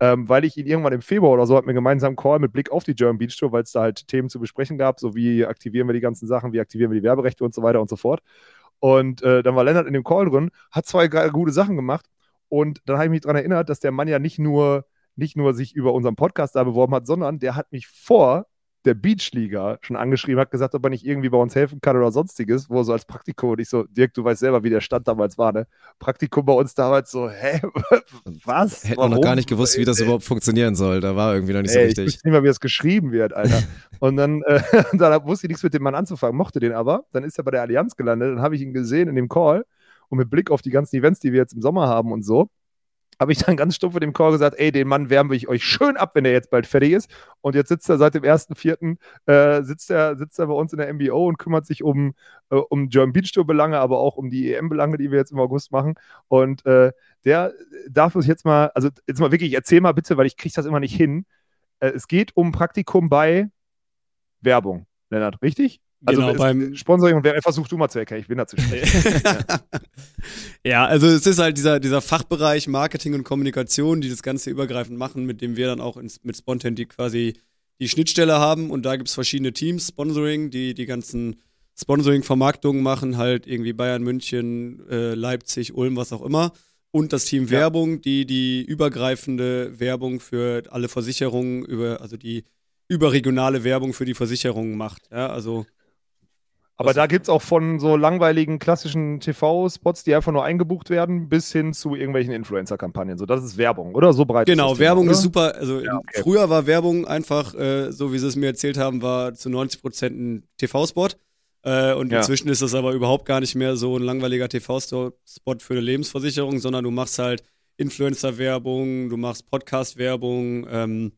Speaker 2: ähm, weil ich ihn irgendwann im Februar oder so hatten wir gemeinsam Call mit Blick auf die German Beach Tour, weil es da halt Themen zu besprechen gab, so wie aktivieren wir die ganzen Sachen, wie aktivieren wir die Werberechte und so weiter und so fort. Und äh, dann war Lennart in dem Call drin, hat zwei gute Sachen gemacht und dann habe ich mich daran erinnert, dass der Mann ja nicht nur nicht nur sich über unseren Podcast da beworben hat, sondern der hat mich vor der Beachliga schon angeschrieben, hat gesagt, ob er nicht irgendwie bei uns helfen kann oder sonstiges, wo er so als Praktikum und ich so, Dirk, du weißt selber, wie der Stand damals war, ne? Praktikum bei uns damals so, hä, [laughs] was?
Speaker 1: Hätten wir noch gar nicht gewusst, wie das überhaupt funktionieren soll. Da war irgendwie noch nicht so richtig.
Speaker 2: Ich wusste nicht mal, wie das geschrieben wird, Alter. [laughs] und dann, äh, [laughs] dann wusste ich nichts mit dem Mann anzufangen, mochte den aber. Dann ist er bei der Allianz gelandet, dann habe ich ihn gesehen in dem Call und mit Blick auf die ganzen Events, die wir jetzt im Sommer haben und so, habe ich dann ganz stumpf vor dem Chor gesagt, ey, den Mann wärmen wir euch schön ab, wenn er jetzt bald fertig ist. Und jetzt sitzt er seit dem 1.4. Äh, sitzt, er, sitzt er bei uns in der MBO und kümmert sich um, äh, um German Beach Tour Belange, aber auch um die EM-Belange, die wir jetzt im August machen. Und äh, der darf uns jetzt mal, also jetzt mal wirklich, erzähl mal bitte, weil ich kriege das immer nicht hin. Äh, es geht um Praktikum bei Werbung, Lennart, richtig? Also genau, beim Sponsoring und wer versucht du mal zu erkennen, ich bin da zu schlecht. [laughs]
Speaker 4: ja, also es ist halt dieser, dieser Fachbereich Marketing und Kommunikation, die das Ganze übergreifend machen, mit dem wir dann auch ins, mit Spontan die quasi die Schnittstelle haben und da gibt es verschiedene Teams, Sponsoring, die die ganzen Sponsoring-Vermarktungen machen, halt irgendwie Bayern, München, äh, Leipzig, Ulm, was auch immer. Und das Team ja. Werbung, die die übergreifende Werbung für alle Versicherungen über, also die überregionale Werbung für die Versicherungen macht. Ja, also
Speaker 2: aber da gibt es auch von so langweiligen klassischen TV-Spots, die einfach nur eingebucht werden, bis hin zu irgendwelchen Influencer-Kampagnen. So, das ist Werbung, oder? So breit.
Speaker 4: Genau, ist Werbung Thema, ist super. Also ja, okay. früher war Werbung einfach, äh, so wie sie es mir erzählt haben, war zu 90 Prozent ein TV-Spot. Äh, und ja. inzwischen ist das aber überhaupt gar nicht mehr so ein langweiliger TV-Spot für eine Lebensversicherung, sondern du machst halt Influencer-Werbung, du machst Podcast-Werbung, ähm,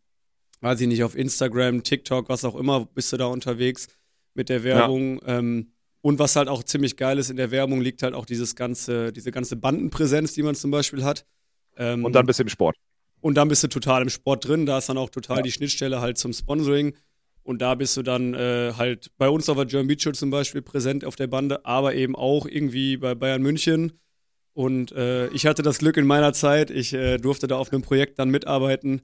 Speaker 4: weiß ich nicht, auf Instagram, TikTok, was auch immer, bist du da unterwegs mit der Werbung. Ja. Ähm, und was halt auch ziemlich geil ist in der Werbung, liegt halt auch dieses ganze, diese ganze Bandenpräsenz, die man zum Beispiel hat.
Speaker 2: Ähm, und dann bist du im Sport.
Speaker 4: Und dann bist du total im Sport drin. Da ist dann auch total ja. die Schnittstelle halt zum Sponsoring. Und da bist du dann äh, halt bei uns auf der German Beach Show zum Beispiel präsent auf der Bande, aber eben auch irgendwie bei Bayern München. Und äh, ich hatte das Glück in meiner Zeit, ich äh, durfte da auf einem Projekt dann mitarbeiten,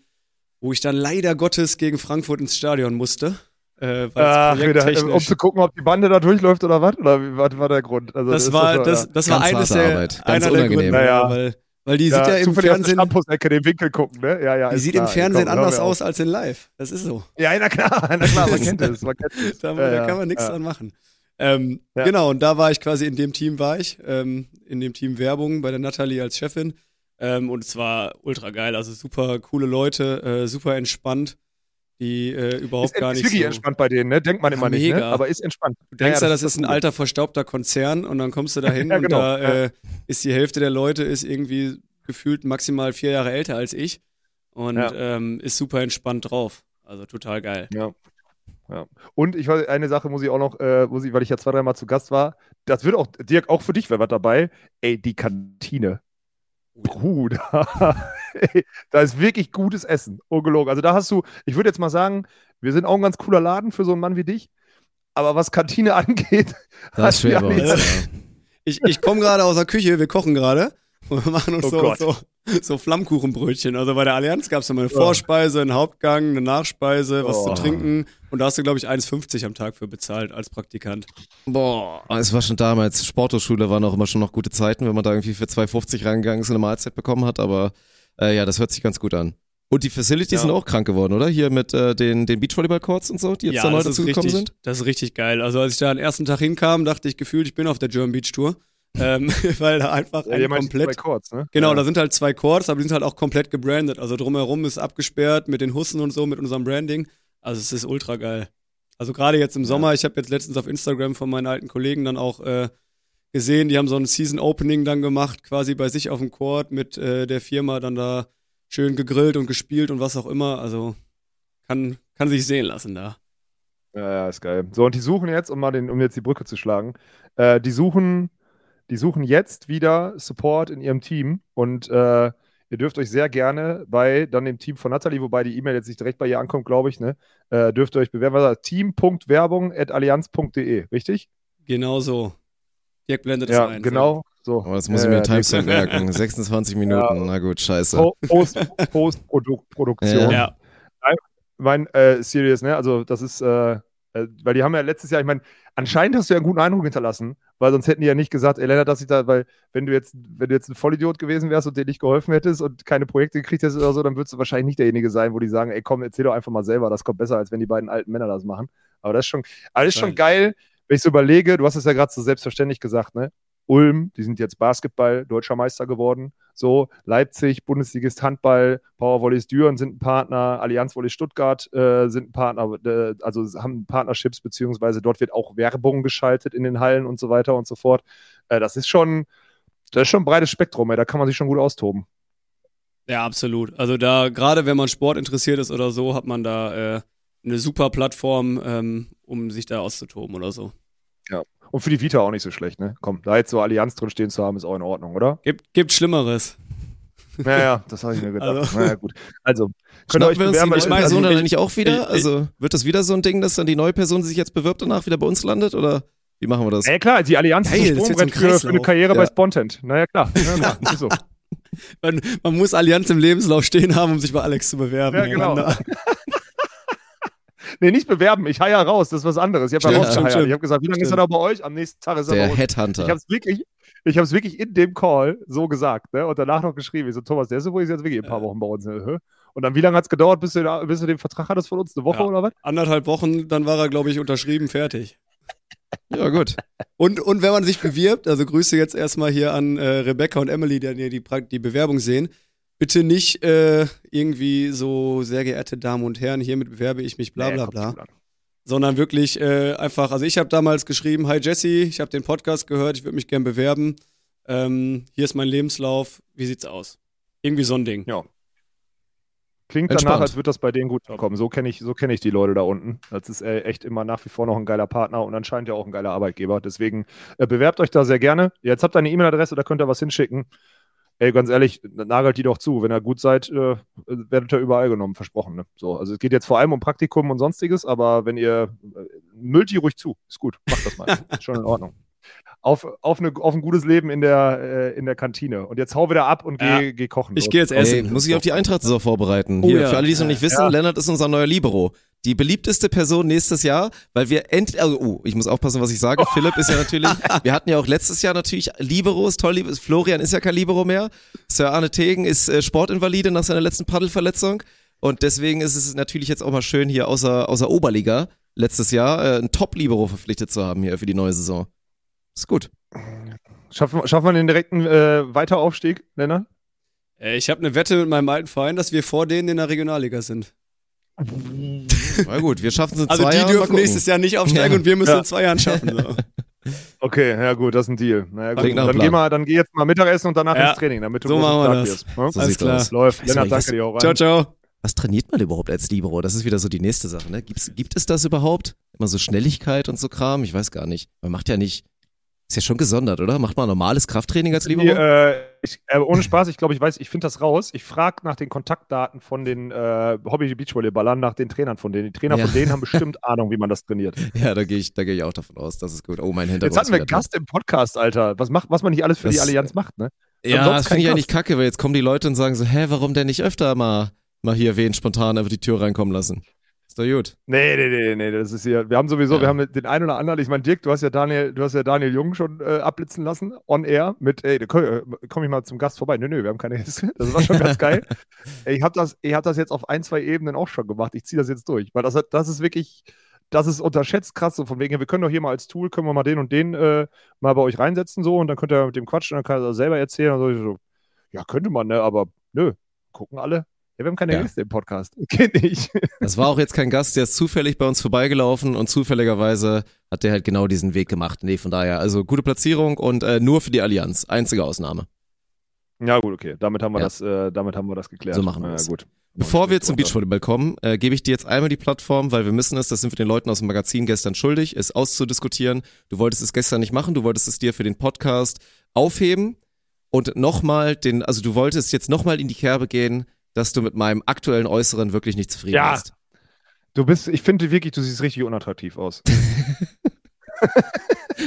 Speaker 4: wo ich dann leider Gottes gegen Frankfurt ins Stadion musste.
Speaker 2: Äh, Ach, wieder, um zu gucken, ob die Bande da durchläuft oder was? Oder was war der Grund?
Speaker 4: Also, das, das, war, das, das war eines der, Arbeit. einer der Gründe,
Speaker 2: naja.
Speaker 4: weil, weil die ja, sieht ja im Fernsehen.
Speaker 2: Ecke den Winkel gucken, ne? Ja, ja,
Speaker 4: die sieht klar, im Fernsehen komm, anders aus als in live. Das ist so.
Speaker 2: Ja, na klar, na klar, man [laughs] kennt es.
Speaker 4: da, ja, da, kann man nichts dran machen. Ähm, Genau, und da war ich quasi in dem Team, war ich, ähm, in dem Team Werbung bei der Natalie als Chefin. Ähm, und es war ultra geil, also super coole Leute, äh, super entspannt die äh, überhaupt
Speaker 2: ist,
Speaker 4: gar
Speaker 2: nicht.
Speaker 4: Ist
Speaker 2: wirklich
Speaker 4: so
Speaker 2: entspannt bei denen, ne? Denkt man immer mega. nicht, ne? aber ist entspannt.
Speaker 4: Du denkst ja, ja das, das, ist ein alter, verstaubter Konzern und dann kommst du da [laughs] hin ja, genau. und da äh, ist die Hälfte der Leute ist irgendwie gefühlt maximal vier Jahre älter als ich und ja. ähm, ist super entspannt drauf. Also total geil.
Speaker 2: Ja. Ja. Und ich weiß, eine Sache muss ich auch noch, äh, muss ich, weil ich ja zwei, dreimal zu Gast war, das wird auch, Dirk, auch für dich wäre was dabei. Ey, die Kantine. Bruder. [laughs] da ist wirklich gutes Essen. Ungelogen. Also da hast du, ich würde jetzt mal sagen, wir sind auch ein ganz cooler Laden für so einen Mann wie dich. Aber was Kantine [laughs] angeht,
Speaker 1: das ist schwer bei uns, ja.
Speaker 4: Ich, ich komme gerade aus der Küche, wir kochen gerade und wir machen uns oh so, so, so Flammkuchenbrötchen. Also bei der Allianz gab es immer eine Vorspeise, einen Hauptgang, eine Nachspeise, was oh. zu trinken. Und da hast du, glaube ich, 1,50 am Tag für bezahlt als Praktikant.
Speaker 1: Boah, es war schon damals, Sporthochschule waren auch immer schon noch gute Zeiten, wenn man da irgendwie für 2,50 reingegangen ist und eine Mahlzeit bekommen hat. Aber äh, ja, das hört sich ganz gut an. Und die Facilities ja. sind auch krank geworden, oder? Hier mit äh, den, den Beachvolleyball-Courts und so, die jetzt ja, da neu dazugekommen sind.
Speaker 4: Das ist richtig geil. Also als ich da am ersten Tag hinkam, dachte ich gefühlt, ich bin auf der German Beach Tour ähm, [laughs] weil da einfach ein ja, komplett. Zwei Chords, ne? Genau, ja. da sind halt zwei Chords, aber die sind halt auch komplett gebrandet. Also drumherum ist abgesperrt mit den Hussen und so, mit unserem Branding. Also es ist ultra geil. Also gerade jetzt im Sommer, ich habe jetzt letztens auf Instagram von meinen alten Kollegen dann auch äh, gesehen, die haben so ein Season Opening dann gemacht, quasi bei sich auf dem Chord mit äh, der Firma dann da schön gegrillt und gespielt und was auch immer. Also kann, kann sich sehen lassen da.
Speaker 2: Ja, ja, ist geil. So, und die suchen jetzt, um mal den, um jetzt die Brücke zu schlagen, äh, die suchen die suchen jetzt wieder Support in ihrem Team und äh, ihr dürft euch sehr gerne bei dann dem Team von Nathalie, wobei die E-Mail jetzt nicht direkt bei ihr ankommt, glaube ich, ne, äh, dürft ihr euch bewerben. Team.werbung.allianz.de, richtig?
Speaker 4: Genau so. Dirk blendet
Speaker 2: es ja, ein. Genau. So.
Speaker 1: Oh, das muss ich mir äh, Timestamp merken. 26 Minuten. Ja. Na gut, scheiße.
Speaker 2: Post-Produktion. Post ja. ja. Mein äh, Serious, ne? Also, das ist, äh, äh, weil die haben ja letztes Jahr, ich meine, anscheinend hast du ja einen guten Eindruck hinterlassen, weil sonst hätten die ja nicht gesagt, ey Lennart, dass ich da, weil wenn du jetzt, wenn du jetzt ein Vollidiot gewesen wärst und dir nicht geholfen hättest und keine Projekte gekriegt hättest oder so, dann würdest du wahrscheinlich nicht derjenige sein, wo die sagen, ey komm, erzähl doch einfach mal selber, das kommt besser, als wenn die beiden alten Männer das machen. Aber das ist schon, alles schon geil, wenn ich so überlege, du hast es ja gerade so selbstverständlich gesagt, ne? Ulm, die sind jetzt Basketball deutscher Meister geworden. So, Leipzig, Bundesligist Handball, Powervolleys Düren sind ein Partner, Allianz Volley Stuttgart äh, sind ein Partner, äh, also haben Partnerships, beziehungsweise dort wird auch Werbung geschaltet in den Hallen und so weiter und so fort. Äh, das ist schon, das ist schon ein breites Spektrum, ey. da kann man sich schon gut austoben.
Speaker 4: Ja, absolut. Also da, gerade wenn man Sport interessiert ist oder so, hat man da äh, eine super Plattform, ähm, um sich da auszutoben oder so.
Speaker 2: Ja. Und für die Vita auch nicht so schlecht, ne? Komm, da jetzt so Allianz drin stehen zu haben, ist auch in Ordnung, oder?
Speaker 4: Gibt, gibt Schlimmeres.
Speaker 2: Naja, das habe ich mir gedacht. Also, naja, gut. Also,
Speaker 1: könnt ihr euch bewerben. Ich meine, so dann nicht auch wieder? Also, wird das wieder so ein Ding, dass dann die neue Person, die sich jetzt bewirbt, danach wieder bei uns landet? Oder wie machen wir das?
Speaker 2: Ja, klar, die Allianz Geil, ist ein Sprungbrett für, für, eine Karriere ja. bei Spontent. Naja, klar. Ja, klar. [laughs] ist so.
Speaker 4: Man, man, muss Allianz im Lebenslauf stehen haben, um sich bei Alex zu bewerben. Ja, genau. [laughs]
Speaker 2: Nee, nicht bewerben. Ich heier raus. Das ist was anderes. Ich habe ja rausgeheiert. Ich habe gesagt, wie lange ist er da bei euch? Am nächsten Tag ist er
Speaker 1: der
Speaker 2: bei
Speaker 1: uns. Headhunter.
Speaker 2: Ich habe es wirklich, ich habe es wirklich in dem Call so gesagt, ne? Und danach noch geschrieben. Ich so, Thomas, der ist übrigens jetzt wirklich ein paar Wochen bei uns. Ne? Und dann, wie lange hat es gedauert, bis du, bis du den Vertrag hattest von uns? Eine Woche ja. oder was?
Speaker 4: Anderthalb Wochen, dann war er, glaube ich, unterschrieben, fertig.
Speaker 1: Ja, gut.
Speaker 4: Und, und wenn man sich bewirbt, also Grüße jetzt erstmal hier an äh, Rebecca und Emily, die die, die Bewerbung sehen bitte nicht äh, irgendwie so, sehr geehrte Damen und Herren, hiermit bewerbe ich mich, bla bla bla. sondern wirklich äh, einfach, also ich habe damals geschrieben, hi Jesse, ich habe den Podcast gehört, ich würde mich gern bewerben. Ähm, hier ist mein Lebenslauf, wie sieht's aus? Irgendwie so ein Ding.
Speaker 2: Ja. Klingt
Speaker 1: Entspannt.
Speaker 2: danach, als würde das bei denen gut kommen. So kenne ich, so kenn ich die Leute da unten. Das ist äh, echt immer nach wie vor noch ein geiler Partner und anscheinend ja auch ein geiler Arbeitgeber. Deswegen äh, bewerbt euch da sehr gerne. Jetzt habt ihr eine E-Mail-Adresse, da könnt ihr was hinschicken. Ey, ganz ehrlich, nagelt die doch zu. Wenn ihr gut seid, äh, werdet ihr überall genommen, versprochen. Ne? So, also es geht jetzt vor allem um Praktikum und sonstiges, aber wenn ihr äh, müllt die ruhig zu. Ist gut, macht das mal. [laughs] Ist schon in Ordnung. Auf, auf, eine, auf ein gutes Leben in der, äh, in der Kantine. Und jetzt hau wieder ab und geh,
Speaker 4: Ja.
Speaker 2: geh kochen.
Speaker 4: Ich gehe jetzt
Speaker 1: Ey,
Speaker 4: essen.
Speaker 1: muss ich auf die Eintracht-Saison vorbereiten.
Speaker 4: Oh
Speaker 1: Hier,
Speaker 4: ja.
Speaker 1: für alle, die es noch nicht wissen,
Speaker 2: Ja.
Speaker 1: Lennart ist unser neuer Libero. Die beliebteste Person nächstes Jahr, weil wir endlich, also, oh, ich muss aufpassen, was ich sage. Philipp ist ja natürlich, [laughs] wir hatten ja auch letztes Jahr natürlich Liberos, toll, Liber- Florian ist ja kein Libero mehr. Sir Arne Tegen ist äh, Sportinvalide nach seiner letzten Paddelverletzung. Und deswegen ist es natürlich jetzt auch mal schön, hier außer, außer Oberliga letztes Jahr äh, einen Top-Libero verpflichtet zu haben hier für die neue Saison. Ist gut.
Speaker 2: Schaffen, schaffen wir den direkten äh, Weiteraufstieg, Lennart?
Speaker 4: Äh, Ich habe eine Wette mit meinem alten Verein, dass wir vor denen in der Regionalliga sind.
Speaker 1: Na gut, wir schaffen es in
Speaker 4: Also
Speaker 1: zwei
Speaker 4: die
Speaker 1: Jahren. mal
Speaker 4: dürfen
Speaker 1: gucken.
Speaker 4: nächstes Jahr nicht aufsteigen
Speaker 1: Ja.
Speaker 4: und wir müssen
Speaker 2: Ja.
Speaker 4: in zwei Jahren schaffen. So. [laughs]
Speaker 2: Okay, ja gut, das ist ein Deal. Naja, gut. Dann,
Speaker 1: Plan.
Speaker 2: geh mal, dann geh jetzt mal Mittagessen und danach
Speaker 4: Ja.
Speaker 2: ins Training, damit du
Speaker 4: So machen wir das.
Speaker 2: wirst. Ne?
Speaker 1: So
Speaker 4: Alles
Speaker 1: sieht's
Speaker 4: klar.
Speaker 1: aus.
Speaker 2: Läuft. Lennart, danke dir auch rein.
Speaker 4: Ciao, ciao.
Speaker 1: Was trainiert man überhaupt als Libero? Das ist wieder so die nächste Sache, ne? Gibt's, gibt es das überhaupt? Immer so Schnelligkeit und so Kram? Ich weiß gar nicht. Man macht ja nicht, ist ja schon gesondert, oder? Macht man normales Krafttraining als?
Speaker 2: Die, äh, äh, ohne Spaß, ich glaube, ich weiß, ich finde das raus. Ich frage nach den Kontaktdaten von den äh, Hobby-Beachvolleyballern, nach den Trainern von denen. Die Trainer
Speaker 1: Ja.
Speaker 2: von denen haben [laughs] bestimmt Ahnung, wie man das trainiert.
Speaker 1: Ja, da gehe ich, da gehe ich auch davon aus. Das ist gut. Oh, mein Hintergrund.
Speaker 2: Jetzt hatten wir einen Gast im Podcast, Alter. Was, macht, was man nicht alles für die
Speaker 1: Das-
Speaker 2: Allianz macht, ne?
Speaker 1: Ja,
Speaker 2: sonst
Speaker 1: das finde ich eigentlich kacke, weil jetzt kommen die Leute und sagen so, hä, warum denn nicht öfter mal, mal hier wen spontan einfach die Tür reinkommen lassen? Ist doch gut.
Speaker 2: Nee, nee, nee, nee, das ist hier. Wir haben sowieso,
Speaker 1: Ja.
Speaker 2: wir haben den einen oder anderen, ich meine, Dirk, du hast ja Daniel, du hast ja Daniel Jung schon äh, abblitzen lassen, on air, mit, ey, da komm, äh, komm ich mal zum Gast vorbei. Nö, nö, wir haben keine Gäste. [laughs] Das war schon ganz geil. [laughs] Ich habe das, ich hab das jetzt auf ein, zwei Ebenen auch schon gemacht. Ich ziehe das jetzt durch, weil das, das ist wirklich, das ist unterschätzt krass, so von wegen, wir können doch hier mal als Tool, können wir mal den und den äh, mal bei euch reinsetzen, so, und dann könnt ihr mit dem quatschen, dann kann er selber erzählen. Und so, ja, könnte man, ne, aber nö, gucken alle. Ja, wir haben keine
Speaker 1: Ja.
Speaker 2: Gäste im Podcast. [laughs] Geht nicht.
Speaker 1: Das war auch jetzt kein Gast, der ist zufällig bei uns vorbeigelaufen und zufälligerweise hat der halt genau diesen Weg gemacht. Nee, von daher, also gute Platzierung und äh, nur für die Allianz. Einzige Ausnahme.
Speaker 2: Ja, gut, okay. Damit haben wir
Speaker 1: Ja.
Speaker 2: das, äh, damit haben wir das geklärt.
Speaker 1: So machen wir
Speaker 2: ja,
Speaker 1: das.
Speaker 2: gut.
Speaker 1: Bevor wir zum. Beachvolleyball kommen, äh, gebe ich dir jetzt einmal die Plattform, weil wir müssen es, das sind wir den Leuten aus dem Magazin gestern schuldig, es auszudiskutieren. Du wolltest es gestern nicht machen, du wolltest es dir für den Podcast aufheben und nochmal den, also du wolltest jetzt nochmal in die Kerbe gehen, dass du mit meinem aktuellen Äußeren wirklich nicht zufrieden
Speaker 2: Ja.
Speaker 1: bist.
Speaker 2: Du bist, ich finde wirklich, du siehst richtig unattraktiv aus. [laughs]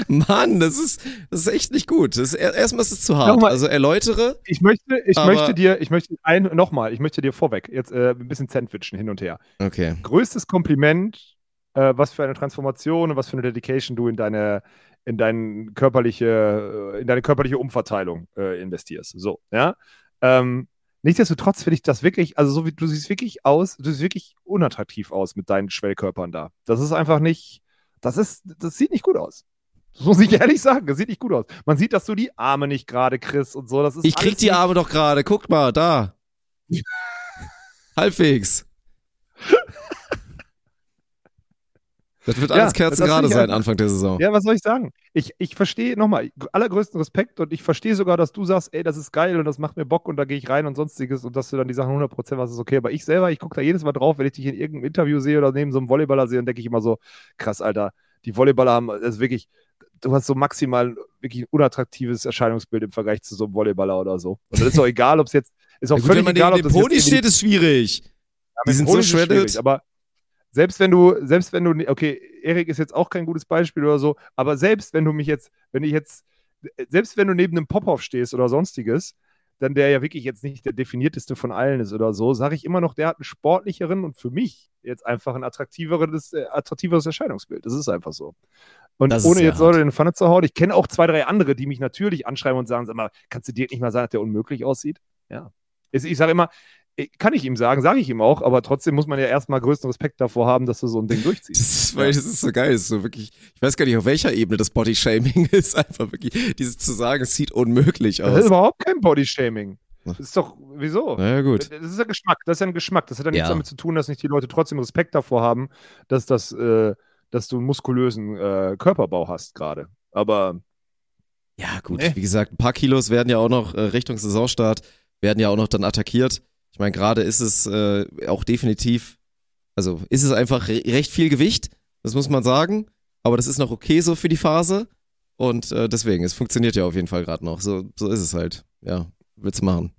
Speaker 1: Mann, das ist, das ist echt nicht gut. Das ist, er- erstmal ist es zu hart.
Speaker 2: Nochmal.
Speaker 1: Also erläutere.
Speaker 2: Ich möchte, ich möchte dir, ich möchte ein, nochmal, ich möchte dir vorweg jetzt äh, ein bisschen sandwichen hin und her.
Speaker 1: Okay.
Speaker 2: Größtes Kompliment, äh, was für eine Transformation und was für eine Dedication du in deine, in deine körperliche, äh, in deine körperliche Umverteilung äh, investierst. So, ja. Ähm, nichtsdestotrotz finde ich das wirklich, also so wie du siehst wirklich aus, du siehst wirklich unattraktiv aus mit deinen Schwellkörpern da. Das ist einfach nicht, das ist, das sieht nicht gut aus. Das muss ich [laughs] ehrlich sagen, das sieht nicht gut aus. Man sieht, dass du die Arme nicht gerade kriegst und so. Das ist
Speaker 1: Ich krieg die Arme doch gerade. Guck mal, da. [laughs] Halbwegs. Das wird
Speaker 2: Ja,
Speaker 1: alles
Speaker 2: das
Speaker 1: kerzengerade sein,
Speaker 2: einfach-
Speaker 1: Anfang der Saison.
Speaker 2: Ja, was soll ich sagen? Ich, ich verstehe nochmal, allergrößten Respekt und ich verstehe sogar, dass du sagst, ey, das ist geil und das macht mir Bock und da gehe ich rein und sonstiges und dass du dann die Sachen 100% was ist okay. Aber ich selber, ich gucke da jedes Mal drauf, wenn ich dich in irgendeinem Interview sehe oder neben so einem Volleyballer sehe, und denke ich immer so, krass, Alter, die Volleyballer haben, das ist wirklich, du hast so maximal wirklich ein unattraktives Erscheinungsbild im Vergleich zu so einem Volleyballer oder so. Und das ist auch egal, ob es jetzt, ist auch
Speaker 1: Ja gut,
Speaker 2: völlig
Speaker 1: wenn man
Speaker 2: egal, ob das irgendwie-
Speaker 1: steht, ist schwierig.
Speaker 2: Ja,
Speaker 1: Die sind so
Speaker 2: schwierig, Aber selbst wenn du, selbst wenn du, okay, Erik ist jetzt auch kein gutes Beispiel oder so, aber selbst wenn du mich jetzt, wenn ich jetzt, selbst wenn du neben einem Pop-Off stehst oder sonstiges, dann der ja wirklich jetzt nicht der definierteste von allen ist oder so, sage ich immer noch, der hat einen sportlicheren und für mich jetzt einfach ein attraktiveres, äh, attraktiveres Erscheinungsbild. Das ist einfach so. Und
Speaker 1: Das
Speaker 2: ohne jetzt Leute in die Pfanne zu hauen, ich kenne auch zwei, drei andere, die mich natürlich anschreiben und sagen, sag mal, kannst du dir nicht mal sagen, dass der unmöglich aussieht? Ja. Ich, sage immer, kann ich ihm sagen, sage ich ihm auch, aber trotzdem muss man ja erstmal größten Respekt davor haben, dass du so ein Ding durchziehst.
Speaker 1: Das ist, weil das ist so geil. Das ist so wirklich, ich weiß gar nicht, auf welcher Ebene das Body-Shaming [laughs] ist. Einfach wirklich, dieses zu sagen, es sieht unmöglich
Speaker 2: Das ist
Speaker 1: aus.
Speaker 2: überhaupt kein Bodyshaming. Das ist doch, wieso?
Speaker 1: Naja, gut.
Speaker 2: Das ist ja Geschmack, das ist ja ein Geschmack. Das hat ja nichts
Speaker 1: Ja.
Speaker 2: damit zu tun, dass nicht die Leute trotzdem Respekt davor haben, dass, das, äh, dass du einen muskulösen äh, Körperbau hast gerade. Aber
Speaker 1: Ja, gut.
Speaker 2: Nee.
Speaker 1: Wie gesagt, ein paar Kilos werden ja auch noch äh, Richtung Saisonstart werden ja auch noch dann attackiert. Ich meine, gerade ist es äh, auch definitiv, also ist es einfach re recht viel Gewicht, das muss man sagen. Aber das ist noch okay so für die Phase. Und äh, deswegen, es funktioniert ja auf jeden Fall gerade noch. So, so ist es halt. Ja, willst du machen.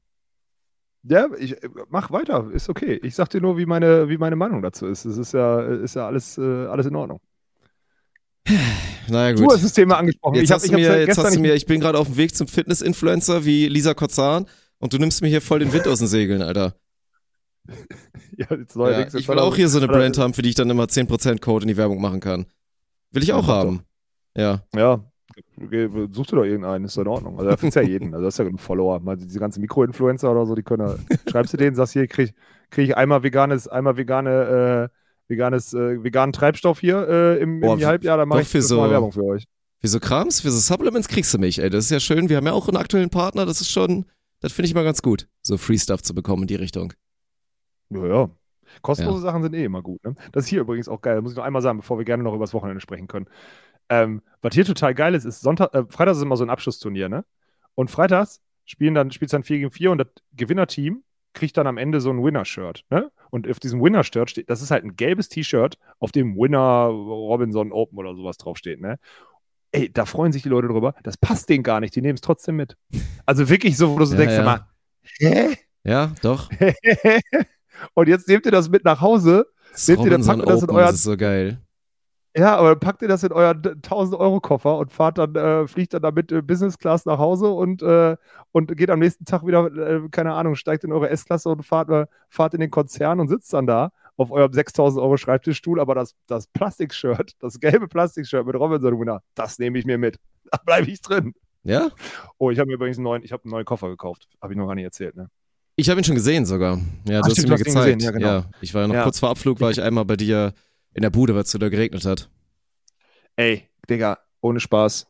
Speaker 2: Ja, ich äh, mach weiter, ist okay. Ich sag dir nur, wie meine, wie meine Meinung dazu ist. Es ist ja, ist ja alles, äh, alles in Ordnung. [sighs]
Speaker 1: Naja,
Speaker 2: Du
Speaker 1: gut.
Speaker 2: hast das Thema angesprochen.
Speaker 1: Jetzt
Speaker 2: ich hab,
Speaker 1: hast du mir, jetzt hast du mir, ich bin gerade auf dem Weg zum Fitness-Influencer wie Lisa Kozan und du nimmst mir hier voll den Wind aus den Segeln, Alter.
Speaker 2: ja, jetzt
Speaker 1: Ja,
Speaker 2: neuerdings
Speaker 1: ich will auch hier so eine Brand haben, für die ich dann immer 10% Code in die Werbung machen kann. Will ich
Speaker 2: Ja,
Speaker 1: auch
Speaker 2: mach
Speaker 1: haben. Ja.
Speaker 2: Ja, okay, such dir doch irgendeinen, ist doch in Ordnung. Also da findest du ja jeden. Also das ist ja genug Follower. Mal diese ganzen Mikroinfluencer oder so, die können ja, schreibst du denen, sagst hier, krieg, krieg ich einmal veganes, einmal vegane, äh, veganes, äh, veganen Treibstoff hier äh, im,
Speaker 1: Boah,
Speaker 2: im Halbjahr, dann mache
Speaker 1: doch
Speaker 2: ich
Speaker 1: für so-
Speaker 2: mal Werbung für euch.
Speaker 1: Für so Krams, für so Supplements kriegst du mich, ey. Das ist ja schön. Wir haben ja auch einen aktuellen Partner. Das ist schon, das finde ich mal ganz gut, so Free Stuff zu bekommen in die Richtung.
Speaker 2: Ja, ja. Kostenlose Sachen sind eh immer gut. Ne? Das ist hier übrigens auch geil. Das muss ich noch einmal sagen, bevor wir gerne noch übers Wochenende sprechen können. Ähm, was hier total geil ist, ist Sonntag, äh, Freitags ist immer so ein Abschlussturnier, ne? Und freitags spielen dann, spielt dann 4 gegen 4 und das Gewinnerteam kriegt dann am Ende so ein Winner-Shirt, ne? Und auf diesem Winner-Shirt steht, das ist halt ein gelbes T-Shirt, auf dem Winner Robinson Open oder sowas draufsteht, ne? Ey, da freuen sich die Leute drüber. Das passt denen gar nicht, die nehmen es trotzdem mit. Also wirklich so, wo du so
Speaker 1: Ja,
Speaker 2: denkst,
Speaker 1: ja.
Speaker 2: mal, hä?
Speaker 1: Ja, doch. [laughs]
Speaker 2: und jetzt nehmt ihr das mit nach Hause
Speaker 1: Das
Speaker 2: Seht ihr, dann packt ihr das in euer-
Speaker 1: das ist so geil.
Speaker 2: Ja, aber dann packt ihr das in euren 1000-Euro-Koffer und fahrt dann, äh, fliegt dann damit äh, Business Class nach Hause und, äh, und geht am nächsten Tag wieder, äh, keine Ahnung, steigt in eure S-Klasse und fahrt, äh, fahrt in den Konzern und sitzt dann da auf eurem 6000 Euro Schreibtischstuhl, aber das, das Plastikshirt, das gelbe Plastikshirt mit Robinson Winner, das nehme ich mir mit. [laughs] Da bleibe ich drin.
Speaker 1: Ja?
Speaker 2: Oh, ich habe mir übrigens einen neuen, ich habe einen neuen Koffer gekauft. Habe ich noch gar nicht erzählt, ne?
Speaker 1: Ich habe ihn schon gesehen sogar. Ja,
Speaker 2: Ach,
Speaker 1: du hast ihn mir gezeigt.
Speaker 2: gesehen, ja, genau.
Speaker 1: ja, ich war ja noch
Speaker 2: Ja.
Speaker 1: kurz vor Abflug, war ich einmal bei dir in der Bude, weil es so da geregnet hat.
Speaker 2: Ey, Digga, ohne Spaß.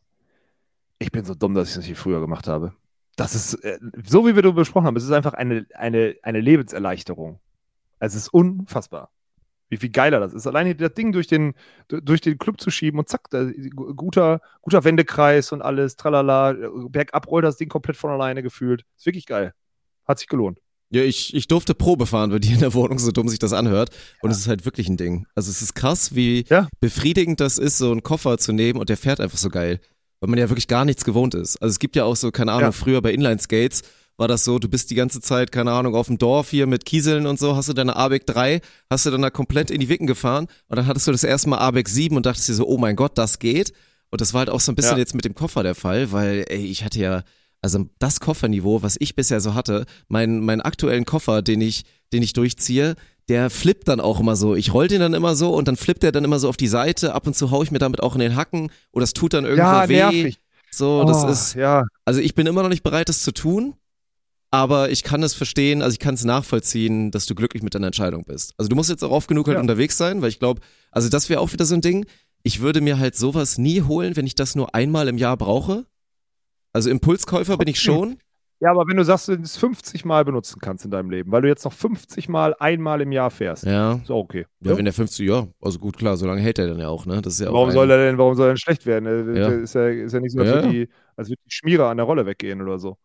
Speaker 2: Ich bin so dumm, dass ich das nicht früher gemacht habe. Das ist, äh, so wie wir darüber besprochen haben, es ist einfach eine, eine, eine Lebenserleichterung. Es ist unfassbar. Wie viel geiler das ist. Alleine das Ding durch den, du- durch den Club zu schieben und zack, da, gu- guter, guter Wendekreis und alles, tralala, bergab rollt das Ding komplett von alleine gefühlt. Ist wirklich geil. Hat sich gelohnt.
Speaker 1: Ja, ich, ich durfte Probe fahren bei dir in der Wohnung, so dumm sich das anhört. Und es ist halt wirklich ein Ding. Also es ist krass, wie
Speaker 2: Ja.
Speaker 1: befriedigend das ist, so einen Koffer zu nehmen und der fährt einfach so geil. Weil man ja wirklich gar nichts gewohnt ist. Also es gibt ja auch so, keine Ahnung,
Speaker 2: Ja.
Speaker 1: früher bei Inline-Skates war das so, du bist die ganze Zeit, keine Ahnung, auf dem Dorf hier mit Kieseln und so, hast du deine ABEC 3, hast du dann da komplett in die Wicken gefahren und dann hattest du das erste Mal ABEC 7 und dachtest dir so, oh mein Gott, das geht. Und das war halt auch so ein bisschen
Speaker 2: Ja.
Speaker 1: jetzt mit dem Koffer der Fall, weil, ey, ich hatte ja, also das Kofferniveau, was ich bisher so hatte, mein, meinen aktuellen Koffer, den ich, den ich durchziehe, der flippt dann auch immer so. Ich roll den dann immer so und dann flippt er dann immer so auf die Seite. Ab und zu hau ich mir damit auch in den Hacken oder es tut dann irgendwo
Speaker 2: ja,
Speaker 1: weh.
Speaker 2: nervig.
Speaker 1: So, das
Speaker 2: Oh,
Speaker 1: ist,
Speaker 2: Ja,
Speaker 1: also ich bin immer noch nicht bereit, das zu tun, aber ich kann es verstehen, also ich kann es nachvollziehen, dass du glücklich mit deiner Entscheidung bist. Also du musst jetzt auch oft genug halt
Speaker 2: Ja.
Speaker 1: unterwegs sein, weil ich glaube, also das wäre auch wieder so ein Ding. Ich würde mir halt sowas nie holen, wenn ich das nur einmal im Jahr brauche. Also Impulskäufer bin ich schon.
Speaker 2: Ja, aber wenn du sagst, du es 50 Mal benutzen kannst in deinem Leben, weil du jetzt noch 50 Mal einmal im Jahr fährst,
Speaker 1: Ja.
Speaker 2: ist auch okay.
Speaker 1: Ja, wenn der 50, ja, also gut, klar, so lange hält er dann ja auch, ne? Das ist ja auch
Speaker 2: warum
Speaker 1: ein-
Speaker 2: soll er denn, warum soll er denn schlecht werden? Äh,
Speaker 1: Ja.
Speaker 2: Ist, ja, ist ja nicht so, als,
Speaker 1: Ja, ja.
Speaker 2: die, als würde die Schmierer an der Rolle weggehen oder so.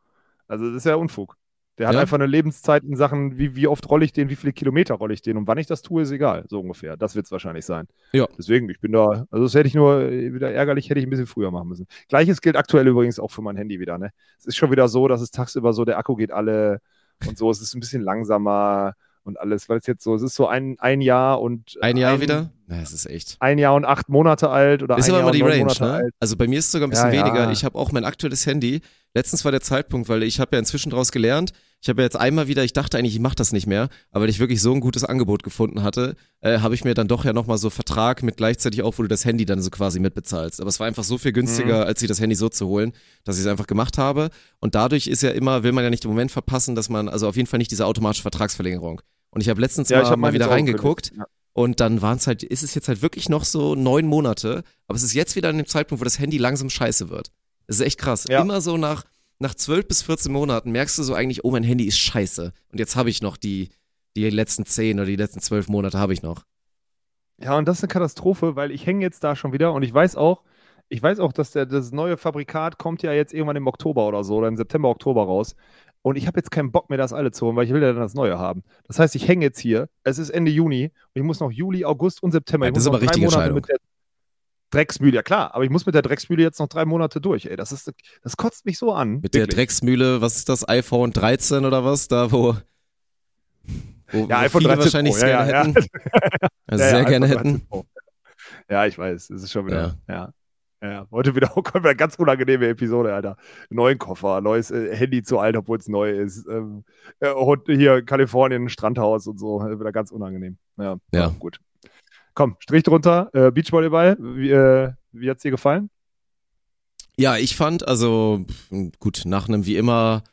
Speaker 2: Also das ist ja Unfug. Der hat
Speaker 1: Ja.
Speaker 2: einfach eine Lebenszeit in Sachen, wie, wie oft rolle ich den, wie viele Kilometer rolle ich den und wann ich das tue, ist egal, so ungefähr. Das wird es wahrscheinlich sein.
Speaker 1: Ja.
Speaker 2: Deswegen, ich bin da, also das hätte ich nur, äh, wieder ärgerlich, hätte ich ein bisschen früher machen müssen. Gleiches gilt aktuell übrigens auch für mein Handy wieder, ne? Es ist schon wieder so, dass es tagsüber so, der Akku geht alle und so, es ist ein bisschen langsamer und alles, weil es jetzt so, es ist so ein, ein Jahr und
Speaker 1: ein Jahr wieder? Na, es ist echt.
Speaker 2: ein Jahr und acht Monate alt oder
Speaker 1: Ist
Speaker 2: ein Jahr
Speaker 1: immer die
Speaker 2: und
Speaker 1: Range,
Speaker 2: Monate
Speaker 1: ne?
Speaker 2: alt.
Speaker 1: Also bei mir ist es sogar ein bisschen
Speaker 2: Ja, ja.
Speaker 1: weniger. Ich habe auch mein aktuelles Handy. Letztens war der Zeitpunkt, weil ich habe ja inzwischen daraus gelernt. Ich habe ja jetzt einmal wieder, ich dachte eigentlich, ich mache das nicht mehr, aber weil ich wirklich so ein gutes Angebot gefunden hatte, äh, habe ich mir dann doch ja nochmal so Vertrag mit gleichzeitig auch, wo du das Handy dann so quasi mitbezahlst. Aber es war einfach so viel günstiger,
Speaker 2: Mhm.
Speaker 1: als sich das Handy so zu holen, dass ich es einfach gemacht habe. Und dadurch ist ja immer, will man ja nicht den Moment verpassen, dass man, also auf jeden Fall nicht diese automatische Vertragsverlängerung. Und ich habe letztens
Speaker 2: Ja, ich
Speaker 1: mal,
Speaker 2: hab
Speaker 1: mal wieder reingeguckt. Und dann waren es halt, ist es jetzt halt wirklich noch so neun Monate, aber es ist jetzt wieder an dem Zeitpunkt, wo das Handy langsam scheiße wird. Das ist echt krass.
Speaker 2: Ja.
Speaker 1: Immer so nach, nach zwölf bis 14 Monaten merkst du so eigentlich, oh, mein Handy ist scheiße. Und jetzt habe ich noch die, die letzten zehn oder die letzten zwölf Monate habe ich noch.
Speaker 2: Ja, und das ist eine Katastrophe, weil ich hänge jetzt da schon wieder und ich weiß auch, ich weiß auch, dass der, das neue Fabrikat kommt ja jetzt irgendwann im Oktober oder so oder im September, Oktober raus. Und ich habe jetzt keinen Bock mehr, das alle zu holen, weil ich will ja dann das Neue haben. Das heißt, ich hänge jetzt hier. Es ist Ende Juni und ich muss noch Juli, August und September.
Speaker 1: Ja, das ist aber richtige Entscheidung.
Speaker 2: mit der Drecksmühle, ja klar, aber ich muss mit der Drecksmühle jetzt noch drei Monate durch. Ey, das ist, das kotzt mich so an.
Speaker 1: Mit der
Speaker 2: Wirklich.
Speaker 1: Drecksmühle, was ist das, iPhone 13 oder was? Da, wo, wo,
Speaker 2: Ja, iPhone
Speaker 1: viele
Speaker 2: 13
Speaker 1: wahrscheinlich
Speaker 2: Pro,
Speaker 1: gerne
Speaker 2: ja, ja,
Speaker 1: hätten. [laughs] Also
Speaker 2: Ja,
Speaker 1: sehr
Speaker 2: ja,
Speaker 1: gerne hätten.
Speaker 2: 13 Pro. Ja, ich weiß, es ist schon wieder. Ja. ja. Heute wieder, [laughs] kommt wieder eine ganz unangenehme Episode, Alter. Neuen Koffer, neues äh, Handy zu alt, obwohl es neu ist. Ähm, äh, und hier Kalifornien, Strandhaus und so. Wieder ganz unangenehm. Ja,
Speaker 1: Ja.
Speaker 2: gut. Komm, Strich drunter. Äh, Beachvolleyball, wie, äh, wie hat's dir gefallen?
Speaker 1: Ja, ich fand, also gut, nach einem wie immer,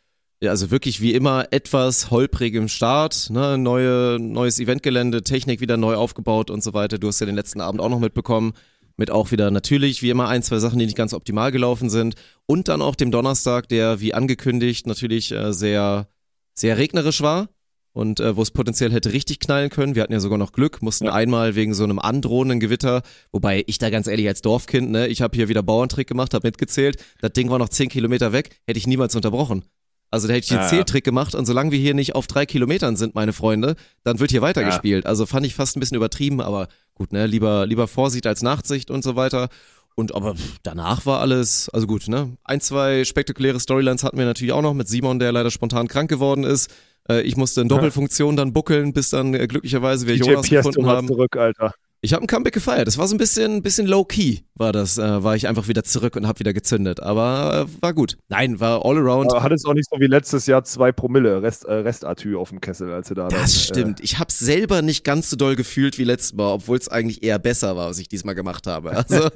Speaker 1: ja, also wirklich wie immer etwas holprigem Start, ne, neue, neues Eventgelände, Technik wieder neu aufgebaut und so weiter. Du hast ja den letzten Abend auch noch mitbekommen, mit auch wieder natürlich wie immer ein, zwei Sachen, die nicht ganz optimal gelaufen sind. Und dann auch dem Donnerstag, der wie angekündigt natürlich äh, sehr, sehr regnerisch war. Und äh, wo es potenziell hätte richtig knallen können. Wir hatten ja sogar noch Glück, mussten einmal wegen so einem androhenden Gewitter, wobei ich da ganz ehrlich als Dorfkind, ne, ich habe hier wieder Bauerntrick gemacht, habe mitgezählt, das Ding war noch zehn Kilometer weg, hätte ich niemals unterbrochen. Also da hätte ich den
Speaker 2: Ja, ja.
Speaker 1: Zähltrick gemacht und solange wir hier nicht auf drei Kilometern sind, meine Freunde, dann wird hier weitergespielt. Also fand ich fast ein bisschen übertrieben, aber gut, ne, lieber, lieber Vorsicht als Nachsicht und so weiter. Und aber danach war alles, also gut, ne? Ein, zwei spektakuläre Storylines hatten wir natürlich auch noch mit Simon, der leider spontan krank geworden ist. Äh, ich musste in Doppelfunktion dann buckeln, bis dann äh, glücklicherweise wir
Speaker 2: DJ
Speaker 1: Jonas
Speaker 2: Pierce
Speaker 1: gefunden haben.
Speaker 2: zurück, Alter.
Speaker 1: Ich habe ein Comeback gefeiert. Das war so ein bisschen, bisschen low key, war das. Äh, war ich einfach wieder zurück und habe wieder gezündet. Aber äh, war gut. Nein, war all around.
Speaker 2: Aber hat es auch nicht so wie letztes Jahr zwei Promille Rest, äh, Restatü auf dem Kessel, als du da dann,
Speaker 1: Das stimmt. Ich habe selber nicht ganz so doll gefühlt wie letztes Mal, obwohl es eigentlich eher besser war, was ich diesmal gemacht habe. [laughs] Also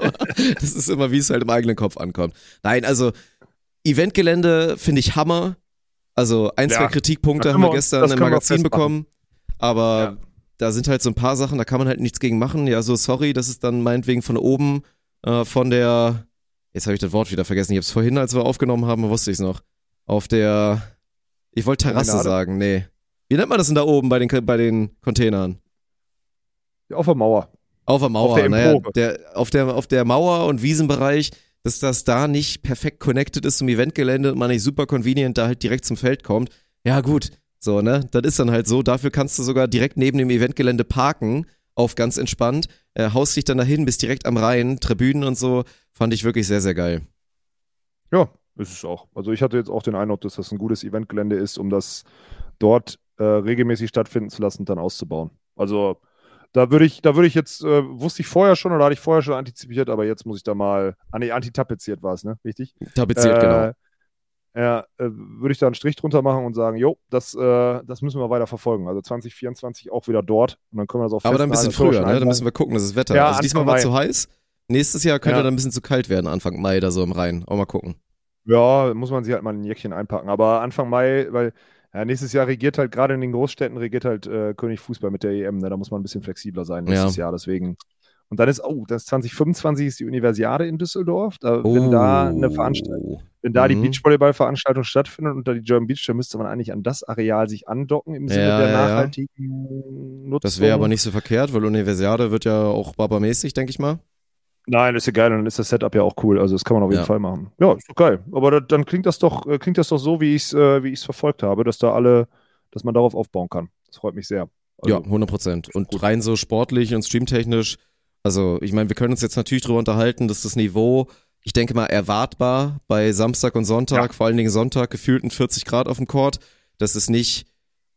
Speaker 1: das ist immer, wie es halt im eigenen Kopf ankommt. Nein, also Eventgelände finde ich Hammer. Also ein,
Speaker 2: Ja,
Speaker 1: zwei Kritikpunkte haben wir gestern im Magazin bekommen. Aber
Speaker 2: Ja.
Speaker 1: da sind halt so ein paar Sachen, da kann man halt nichts gegen machen. Ja, so sorry, das ist dann meinetwegen von oben äh, von der, jetzt habe ich das Wort wieder vergessen, ich habe es vorhin, als wir aufgenommen haben, wusste ich es noch. Auf der, ich wollte Terrasse
Speaker 2: Promenade?
Speaker 1: sagen, nee. Wie nennt man das denn da oben bei den, bei den Containern?
Speaker 2: Ja, auf der Mauer.
Speaker 1: Auf der Mauer,
Speaker 2: Auf der
Speaker 1: naja, der, auf, der, auf der Mauer und Wiesenbereich, dass das da nicht perfekt connected ist zum Eventgelände und man nicht super convenient da halt direkt zum Feld kommt. Ja, gut, so, ne? Das ist dann halt so. Dafür kannst du sogar direkt neben dem Eventgelände parken, auf ganz entspannt, äh, haust dich dann dahin, bist direkt am Rhein, Tribünen und so. Fand ich wirklich sehr, sehr geil.
Speaker 2: Ja, ist es auch. Also ich hatte jetzt auch den Eindruck, dass das ein gutes Eventgelände ist, um das dort äh, regelmäßig stattfinden zu lassen und dann auszubauen. Also da würde ich, da würde ich jetzt, äh, wusste ich vorher schon oder hatte ich vorher schon antizipiert, aber jetzt muss ich da mal, ah nee, antitapeziert war es, ne? Richtig?
Speaker 1: Tapeziert,
Speaker 2: äh,
Speaker 1: genau.
Speaker 2: Ja, äh, würde ich da einen Strich drunter machen und sagen, jo, das, äh, das müssen wir weiter verfolgen. Also 2024 auch wieder dort und dann können wir das auch
Speaker 1: Aber dann ein bisschen früher, ne? Dann müssen wir gucken, das ist Wetter.
Speaker 2: Ja,
Speaker 1: also diesmal war zu heiß. Nächstes Jahr könnte
Speaker 2: Ja.
Speaker 1: dann ein bisschen zu kalt werden, Anfang Mai da so im Rhein. Auch mal gucken.
Speaker 2: Ja, muss man sich halt mal ein Jäckchen einpacken. Aber Anfang Mai, weil ja, nächstes Jahr regiert halt, gerade in den Großstädten, regiert halt äh, König Fußball mit der EM. Ne? Da muss man ein bisschen flexibler sein nächstes Jahr. Deswegen. Und dann ist, oh, das 2025 ist die Universiade in Düsseldorf. Da, wenn da eine Veranstaltung, wenn da die
Speaker 1: Mhm.
Speaker 2: Beachvolleyball-Veranstaltung stattfindet und da die German Beach, dann müsste man eigentlich an das Areal sich andocken im Sinne
Speaker 1: Ja,
Speaker 2: der
Speaker 1: ja, ja.
Speaker 2: nachhaltigen Nutzung.
Speaker 1: Das wäre aber nicht so verkehrt, weil Universiade wird ja auch barbermäßig, denke ich mal.
Speaker 2: Nein, ist ja geil und dann ist das Setup ja auch cool. Also das kann man auf jeden
Speaker 1: Ja.
Speaker 2: Fall machen. Ja, ist doch geil. Aber da, dann klingt das doch, äh, klingt das doch so, wie ich es äh, wie ich's verfolgt habe, dass da alle, dass man darauf aufbauen kann. Das freut mich sehr. Also,
Speaker 1: ja, 100 Prozent. Und rein so sportlich und streamtechnisch, also ich meine, wir können uns jetzt natürlich darüber unterhalten, dass das Niveau, ich denke mal, erwartbar bei Samstag und Sonntag, vor allen Dingen Sonntag, gefühlten 40 Grad auf dem Court, dass es nicht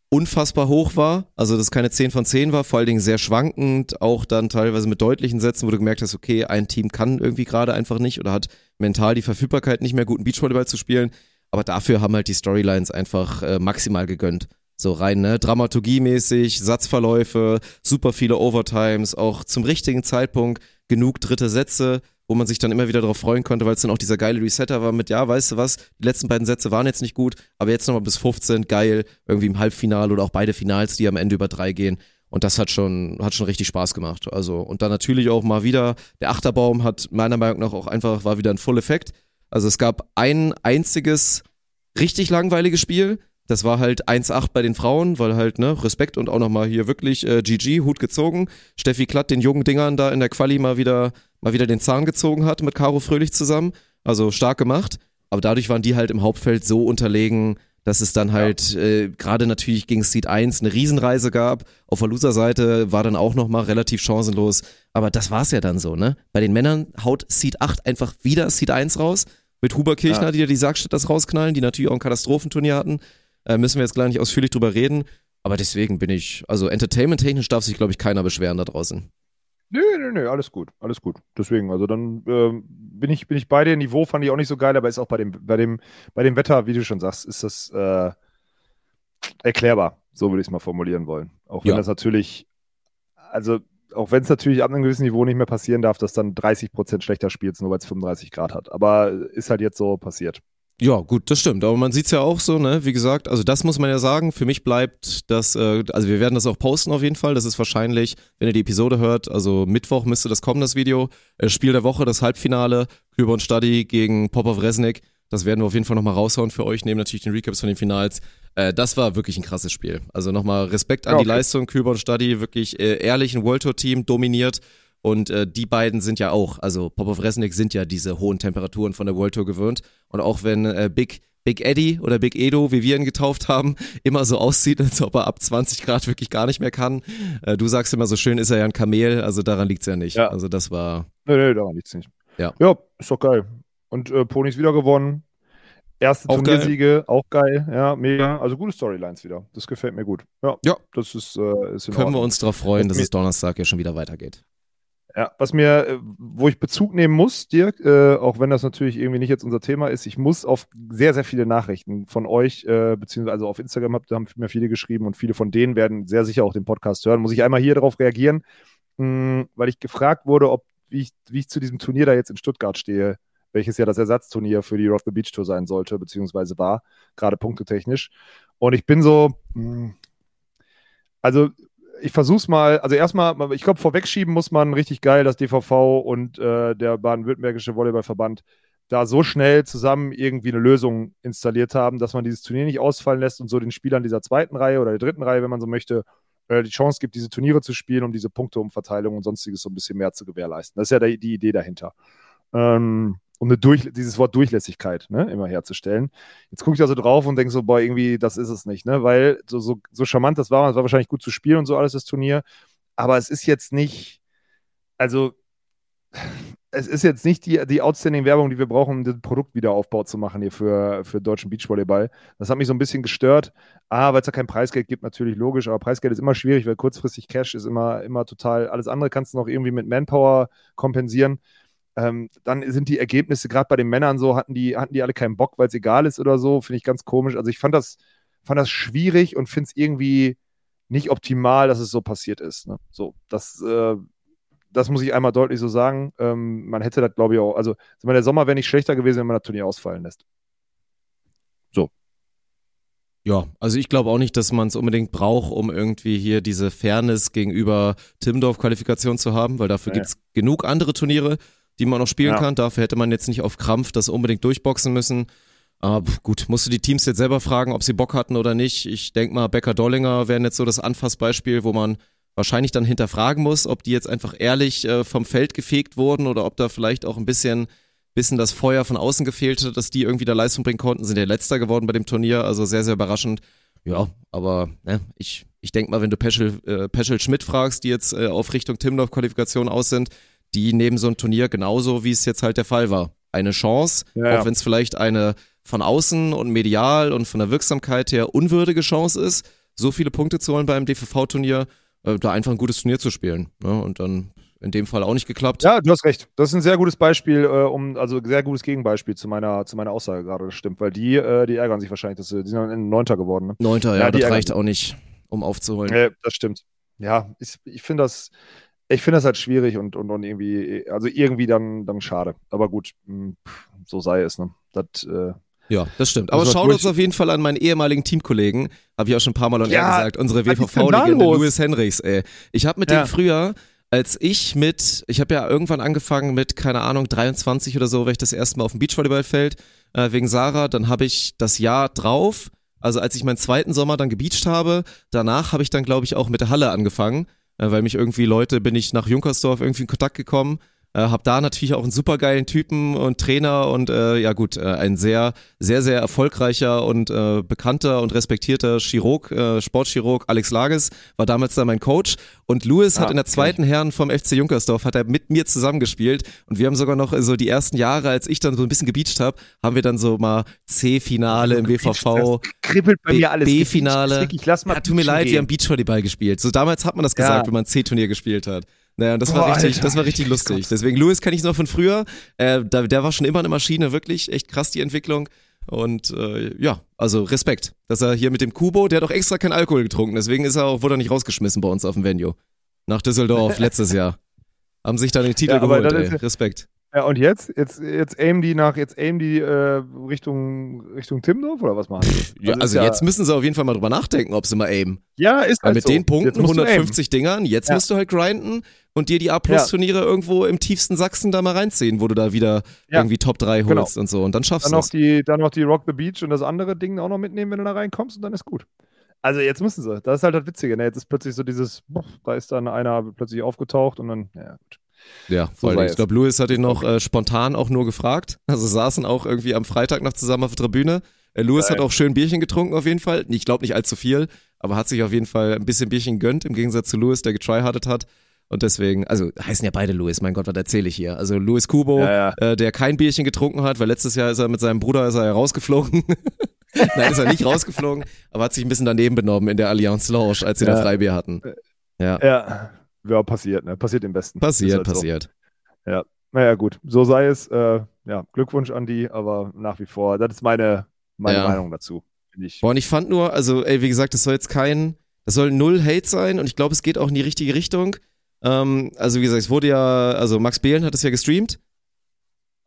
Speaker 1: unfassbar hoch war, also dass keine 10 von 10 war, vor allen Dingen sehr schwankend, auch dann teilweise mit deutlichen Sätzen, wo du gemerkt hast, okay, ein Team kann irgendwie gerade einfach nicht oder hat mental die Verfügbarkeit nicht mehr guten Beachvolleyball zu spielen, aber dafür haben halt die Storylines einfach äh, maximal gegönnt. So rein, ne? Dramaturgiemäßig, Satzverläufe, super viele Overtimes, auch zum richtigen Zeitpunkt genug dritte Sätze, wo man sich dann immer wieder darauf freuen konnte, weil es dann auch dieser geile Resetter war mit, ja, weißt du was, die letzten beiden Sätze waren jetzt nicht gut, aber jetzt nochmal bis 15, geil, irgendwie im Halbfinale oder auch beide Finals, die am Ende über drei gehen. Und das hat schon, hat schon richtig Spaß gemacht. Also, und dann natürlich auch mal wieder, der Achterbaum hat meiner Meinung nach auch einfach, war wieder ein Full-Effekt. Also es gab ein einziges richtig langweiliges Spiel. Das war halt 1-8 bei den Frauen, weil halt, ne, Respekt und auch nochmal hier wirklich äh, GG, Hut gezogen. Steffi Klatt den jungen Dingern da in der Quali mal wieder, mal wieder den Zahn gezogen hat mit Caro Fröhlich zusammen. Also stark gemacht. Aber dadurch waren die halt im Hauptfeld so unterlegen, dass es dann halt äh, gerade natürlich gegen Seed 1 eine Riesenreise gab. Auf der Loser-Seite war dann auch nochmal relativ chancenlos. Aber das war's ja dann so, ne? Bei den Männern haut Seed 8 einfach wieder Seed 1 raus. Mit Huber Kirchner,
Speaker 2: Ja.
Speaker 1: die ja die Sargstadt das rausknallen, die natürlich auch ein Katastrophenturnier hatten. Äh, müssen wir jetzt gleich nicht ausführlich drüber reden. Aber deswegen bin ich, also entertainment-technisch darf sich, glaube ich, keiner beschweren da draußen.
Speaker 2: Nö, nö, nö, alles gut, alles gut. Deswegen, also dann ähm, bin ich, bin ich bei dir. Niveau fand ich auch nicht so geil, aber ist auch bei dem, bei dem, bei dem Wetter, wie du schon sagst, ist das äh, erklärbar. So würde ich es mal formulieren wollen. Auch wenn
Speaker 1: Ja.
Speaker 2: das natürlich, also auch wenn es natürlich ab einem gewissen Niveau nicht mehr passieren darf, dass dann 30 Prozent schlechter spielst, nur weil es 35 Grad hat. Aber ist halt jetzt so passiert.
Speaker 1: Ja, gut, das stimmt. Aber man sieht's ja auch so, ne? Wie gesagt, also das muss man ja sagen. Für mich bleibt das, äh, also wir werden das auch posten auf jeden Fall. Das ist wahrscheinlich, wenn ihr die Episode hört, also Mittwoch müsste das kommen, das Video. Äh, Spiel der Woche, das Halbfinale, Klüber und Stadi gegen Popov Resnik. Das werden wir auf jeden Fall nochmal raushauen für euch, neben natürlich den Recaps von den Finals. Äh, das war wirklich ein krasses Spiel. Also nochmal Respekt an
Speaker 2: Ja,
Speaker 1: die
Speaker 2: okay.
Speaker 1: Leistung, Klüber und Stadi, wirklich äh, ehrlich ein World Tour Team, dominiert. Und äh, die beiden sind ja auch, also Popov Resnik sind ja diese hohen Temperaturen von der World Tour gewöhnt. Und auch wenn äh, Big Big Eddie oder Big Edo, wie wir ihn getauft haben, [laughs] immer so aussieht, als ob er ab 20 Grad wirklich gar nicht mehr kann. Äh, du sagst immer so schön, ist er ja ein Kamel, also daran liegt's ja nicht.
Speaker 2: Ja.
Speaker 1: Also das war,
Speaker 2: Nö, nö, daran liegt es nicht.
Speaker 1: Ja.
Speaker 2: Ja, ist doch geil. Und äh, Ponys wieder gewonnen. Erste
Speaker 1: Auch
Speaker 2: Turniersiege, auch geil. Ja, mega. Also gute Storylines wieder. Das gefällt mir gut. Ja,
Speaker 1: Ja.
Speaker 2: das ist, äh, ist
Speaker 1: können wir uns darauf freuen, dass es Donnerstag ja schon wieder weitergeht.
Speaker 2: Ja, was mir, äh, wo ich Bezug nehmen muss, Dirk, äh, auch wenn das natürlich irgendwie nicht jetzt unser Thema ist, ich muss auf sehr, sehr viele Nachrichten von euch, äh, beziehungsweise also auf Instagram habt, haben mir viele geschrieben und viele von denen werden sehr sicher auch den Podcast hören. Muss ich einmal hier darauf reagieren, mh, weil ich gefragt wurde, ob wie ich, wie ich zu diesem Turnier da jetzt in Stuttgart stehe, welches ja das Ersatzturnier für die Rock the Beach Tour sein sollte, beziehungsweise war, gerade punktetechnisch. Und ich bin so, mh, also ich versuch's mal, also erstmal, ich glaube, vorwegschieben muss man richtig geil, dass DVV und äh, der baden-württembergische Volleyballverband da so schnell zusammen irgendwie eine Lösung installiert haben, dass man dieses Turnier nicht ausfallen lässt und so den Spielern dieser zweiten Reihe oder der dritten Reihe, wenn man so möchte, äh, die Chance gibt, diese Turniere zu spielen, um diese Punkteumverteilung und sonstiges so ein bisschen mehr zu gewährleisten. Das ist ja die, die Idee dahinter. Ähm, um eine Durch dieses Wort Durchlässigkeit ne, immer herzustellen. Jetzt gucke ich da so drauf und denke so, boah, irgendwie, das ist es nicht, ne? Weil so, so, so charmant das war, es war wahrscheinlich gut zu spielen und so alles, das Turnier. Aber es ist jetzt nicht, also es ist jetzt nicht die, die outstanding Werbung, die wir brauchen, um den Produktwiederaufbau zu machen hier für, für deutschen Beachvolleyball. Das hat mich so ein bisschen gestört. Ah, weil es da kein Preisgeld gibt, natürlich logisch, aber Preisgeld ist immer schwierig, weil kurzfristig Cash ist immer, immer total, alles andere kannst du noch irgendwie mit Manpower kompensieren. Ähm, dann sind die Ergebnisse, gerade bei den Männern so, hatten die, hatten die alle keinen Bock, weil es egal ist oder so, finde ich ganz komisch. Also ich fand das, fand das schwierig und finde es irgendwie nicht optimal, dass es so passiert ist. Ne? So, das, äh, das muss ich einmal deutlich so sagen. Ähm, man hätte das, glaube ich, auch, also der Sommer wäre nicht schlechter gewesen, wenn man das Turnier ausfallen lässt.
Speaker 1: Ja, also ich glaube auch nicht, dass man es unbedingt braucht, um irgendwie hier diese Fairness gegenüber Timmendorf-Qualifikation zu haben, weil dafür
Speaker 2: Ja.
Speaker 1: gibt's genug andere Turniere, die man noch spielen
Speaker 2: Ja.
Speaker 1: kann. Dafür hätte man jetzt nicht auf Krampf das unbedingt durchboxen müssen. Aber gut, musst du die Teams jetzt selber fragen, ob sie Bock hatten oder nicht. Ich denke mal, Becker-Dollinger wären jetzt so das Anfassbeispiel, wo man wahrscheinlich dann hinterfragen muss, ob die jetzt einfach ehrlich äh, vom Feld gefegt wurden oder ob da vielleicht auch ein bisschen bisschen das Feuer von außen gefehlt hat, dass die irgendwie da Leistung bringen konnten, sind ja letzter geworden bei dem Turnier, also sehr, sehr überraschend. Ja, aber ne, ich, ich denke mal, wenn du Peschel, äh, Peschel Schmidt fragst, die jetzt äh, auf Richtung Timdorf-Qualifikation aus sind, die nehmen so ein Turnier genauso, wie es jetzt halt der Fall war. Eine Chance,
Speaker 2: Ja, ja.
Speaker 1: auch wenn es vielleicht eine von außen und medial und von der Wirksamkeit her unwürdige Chance ist, so viele Punkte zu holen beim DVV-Turnier, äh, da einfach ein gutes Turnier zu spielen. Ne? Und dann in dem Fall auch nicht geklappt.
Speaker 2: Ja, du hast recht. Das ist ein sehr gutes Beispiel, äh, um, also sehr gutes Gegenbeispiel zu meiner, zu meiner Aussage gerade. Das stimmt, weil die, äh, die ärgern sich wahrscheinlich, dass sie, die sind am Neunter geworden. Ne?
Speaker 1: Neunter, ja,
Speaker 2: Ja,
Speaker 1: das reicht auch nicht, um aufzuholen.
Speaker 2: Äh, das stimmt. Ja, ich, ich finde das, ich finde das halt schwierig und, und, und irgendwie, also irgendwie dann, dann schade. Aber gut, pff, so sei es, ne? Das, äh,
Speaker 1: Ja, das stimmt. Aber schaut uns auf jeden Fall an meinen ehemaligen Teamkollegen, habe ich auch schon ein paar Mal on
Speaker 2: Ja,
Speaker 1: gesagt, unsere WVV-Legende? Louis Henrichs, ey. Ich habe mit
Speaker 2: Ja.
Speaker 1: dem früher, als ich mit, ich habe ja irgendwann angefangen mit, keine Ahnung, 23 oder so, war ich das erste Mal auf dem Beachvolleyballfeld äh, wegen Sarah, dann habe ich das Jahr drauf, also als ich meinen zweiten Sommer dann gebeacht habe, danach habe ich dann, glaube ich, auch mit der Halle angefangen, weil mich irgendwie Leute, bin ich nach Junkersdorf irgendwie in Kontakt gekommen Äh, hab da natürlich auch einen supergeilen Typen und Trainer und äh, ja gut, äh, ein sehr, sehr, sehr erfolgreicher und äh, bekannter und respektierter Chirurg, äh, Sportchirurg Alex Lages war damals da mein Coach und Louis
Speaker 2: Ah,
Speaker 1: hat in der
Speaker 2: okay.
Speaker 1: zweiten Herren vom FC Junkersdorf hat er mit mir zusammengespielt und wir haben sogar noch so die ersten Jahre, als ich dann so ein bisschen gebeacht habe, haben wir dann so mal C-Finale im WVV.
Speaker 2: Mir alles.
Speaker 1: B-Finale.
Speaker 2: Wirklich, lass mal
Speaker 1: Ja, tut mir leid,
Speaker 2: gehen.
Speaker 1: wir haben Beachvolleyball gespielt. So damals hat man das
Speaker 2: Ja.
Speaker 1: gesagt, wenn man ein C-Turnier gespielt hat. Naja, das war
Speaker 2: Boah,
Speaker 1: richtig,
Speaker 2: Alter.
Speaker 1: das war richtig lustig. Deswegen Louis kenne ich noch von früher. Äh, da, der war schon immer eine Maschine, wirklich echt krass die Entwicklung. Und äh, ja, also Respekt, dass er hier mit dem Kubo, der hat auch extra keinen Alkohol getrunken, deswegen ist er auch, wurde er nicht rausgeschmissen bei uns auf dem Venue. Nach Düsseldorf [laughs] letztes Jahr. Haben sich dann den Titel
Speaker 2: Ja,
Speaker 1: geholt, ey. Respekt.
Speaker 2: Ja, und jetzt? Jetzt, jetzt aimen die nach, jetzt aimen die äh, Richtung, Richtung Timdorf oder was machen die?
Speaker 1: Ja, also
Speaker 2: ja-
Speaker 1: jetzt müssen sie auf jeden Fall mal drüber nachdenken, ob sie mal aimen.
Speaker 2: Ja, ist
Speaker 1: Weil
Speaker 2: halt
Speaker 1: mit
Speaker 2: so.
Speaker 1: den Punkten,
Speaker 2: musst du aimen.
Speaker 1: 150 Dingern, jetzt
Speaker 2: Ja.
Speaker 1: musst du halt grinden und dir die A-Plus-Turniere irgendwo im tiefsten Sachsen da mal reinziehen, wo du da wieder
Speaker 2: Ja.
Speaker 1: irgendwie Top 3
Speaker 2: Genau.
Speaker 1: holst und so. Und dann schaffst
Speaker 2: Dann
Speaker 1: du
Speaker 2: noch,
Speaker 1: es.
Speaker 2: die, dann noch die Rock the Beach und das andere Ding auch noch mitnehmen, wenn du da reinkommst und dann ist gut. Also jetzt müssen sie. Das ist halt das Witzige. Ne? Jetzt ist plötzlich so dieses, boah, da ist dann einer plötzlich aufgetaucht und dann, ja gut.
Speaker 1: Ja, voll.
Speaker 2: sei
Speaker 1: ich glaube, Louis hat ihn noch äh, spontan auch nur gefragt. Also saßen auch irgendwie am Freitag noch zusammen auf der Tribüne. Äh, Louis
Speaker 2: Geil.
Speaker 1: hat auch schön Bierchen getrunken auf jeden Fall. Ich glaube nicht allzu viel, aber hat sich auf jeden Fall ein bisschen Bierchen gönnt, im Gegensatz zu Louis, der getryhardet hat. Und deswegen, also heißen ja beide Louis, mein Gott, was erzähle ich hier? Also Louis Kubo,
Speaker 2: Ja,
Speaker 1: Äh, der kein Bierchen getrunken hat, weil letztes Jahr ist er mit seinem Bruder ist er ja rausgeflogen. [laughs] Nein, ist er nicht rausgeflogen, aber hat sich ein bisschen daneben benommen in der Allianz Lounge, als sie da
Speaker 2: Ja.
Speaker 1: Freibier hatten. Ja,
Speaker 2: Ja, ja passiert, ne? Passiert im Besten.
Speaker 1: Passiert,
Speaker 2: halt so.
Speaker 1: passiert.
Speaker 2: Naja, gut. So sei es. Äh, ja, Glückwunsch an die, aber nach wie vor, das ist meine, meine
Speaker 1: Ja.
Speaker 2: Meinung dazu. Finde ich.
Speaker 1: Boah, und ich fand nur, also, ey, wie gesagt, das soll jetzt kein, das soll null Hate sein und ich glaube, es geht auch in die richtige Richtung. Ähm, also, wie gesagt, es wurde ja, also Max Behlen hat es ja gestreamt.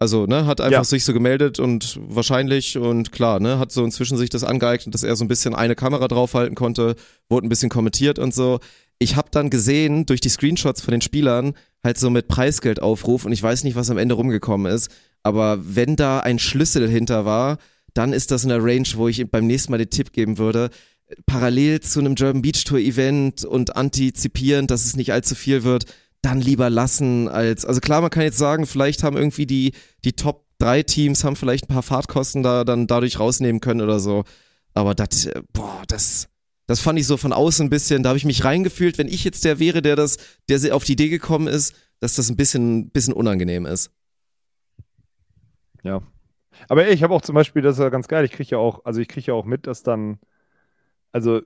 Speaker 1: Also, ne, hat einfach
Speaker 2: Ja.
Speaker 1: sich so gemeldet und wahrscheinlich und klar, ne, hat so inzwischen sich das angeeignet, dass er so ein bisschen eine Kamera draufhalten konnte, wurde ein bisschen kommentiert und so. Ich habe dann gesehen, durch die Screenshots von den Spielern, halt so mit Preisgeldaufruf und ich weiß nicht, was am Ende rumgekommen ist, aber wenn da ein Schlüssel hinter war, dann ist das in der Range, wo ich beim nächsten Mal den Tipp geben würde, parallel zu einem German Beach Tour Event und antizipierend, dass es nicht allzu viel wird, dann lieber lassen als, also klar, man kann jetzt sagen, vielleicht haben irgendwie die, die Top drei Teams haben vielleicht ein paar Fahrtkosten da dann dadurch rausnehmen können oder so. Aber das, äh, boah, das, das fand ich so von außen ein bisschen, da habe ich mich reingefühlt, wenn ich jetzt der wäre, der das, der auf die Idee gekommen ist, dass das ein bisschen, bisschen unangenehm ist.
Speaker 2: Aber ey, ich habe auch zum Beispiel, das ist ja ganz geil, ich kriege ja auch, also ich kriege ja auch mit, dass dann, also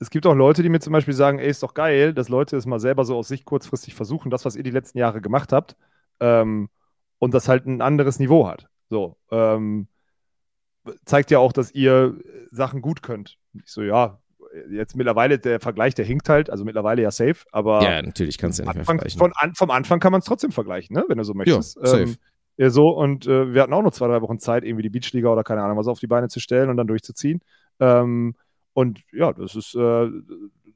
Speaker 2: es gibt auch Leute, die mir zum Beispiel sagen, ey, ist doch geil, dass Leute es mal selber so aus sich kurzfristig versuchen, das, was ihr die letzten Jahre gemacht habt, ähm, und das halt ein anderes Niveau hat. So, ähm, zeigt ja auch, dass ihr Sachen gut könnt. Ich so, ja, jetzt mittlerweile, der Vergleich, der hinkt halt, also mittlerweile ja safe, aber
Speaker 1: Ja, natürlich kannst du ja nicht mehr
Speaker 2: Anfang,
Speaker 1: vergleichen.
Speaker 2: von an, vom Anfang kann man es trotzdem vergleichen, ne? wenn du so möchtest.
Speaker 1: safe.
Speaker 2: Ähm, ja, so, und äh, wir hatten auch nur zwei, drei Wochen Zeit, irgendwie die Beachliga oder keine Ahnung was auf die Beine zu stellen und dann durchzuziehen. Ähm, und ja, das ist, äh,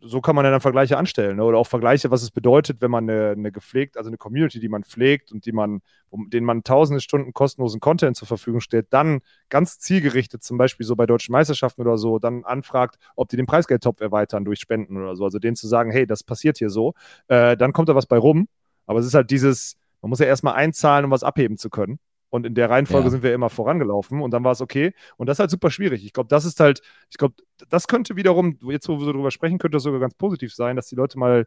Speaker 2: so kann man ja dann Vergleiche anstellen. Ne? Oder auch Vergleiche, was es bedeutet, wenn man eine, eine gepflegt, also eine Community, die man pflegt und die man, um, denen man tausende Stunden kostenlosen Content zur Verfügung stellt, dann ganz zielgerichtet, zum Beispiel so bei deutschen Meisterschaften oder so, dann anfragt, ob die den Preisgeldtopf erweitern durch Spenden oder so. Also denen zu sagen, hey, das passiert hier so, äh, dann kommt da was bei rum. Aber es ist halt dieses, man muss ja erstmal einzahlen, um was abheben zu können. Und in der Reihenfolge
Speaker 1: Ja.
Speaker 2: sind wir immer vorangelaufen und dann war es okay. Und das ist halt super schwierig. Ich glaube, das ist halt, ich glaube, das könnte wiederum, jetzt wo wir so drüber sprechen, könnte das sogar ganz positiv sein, dass die Leute mal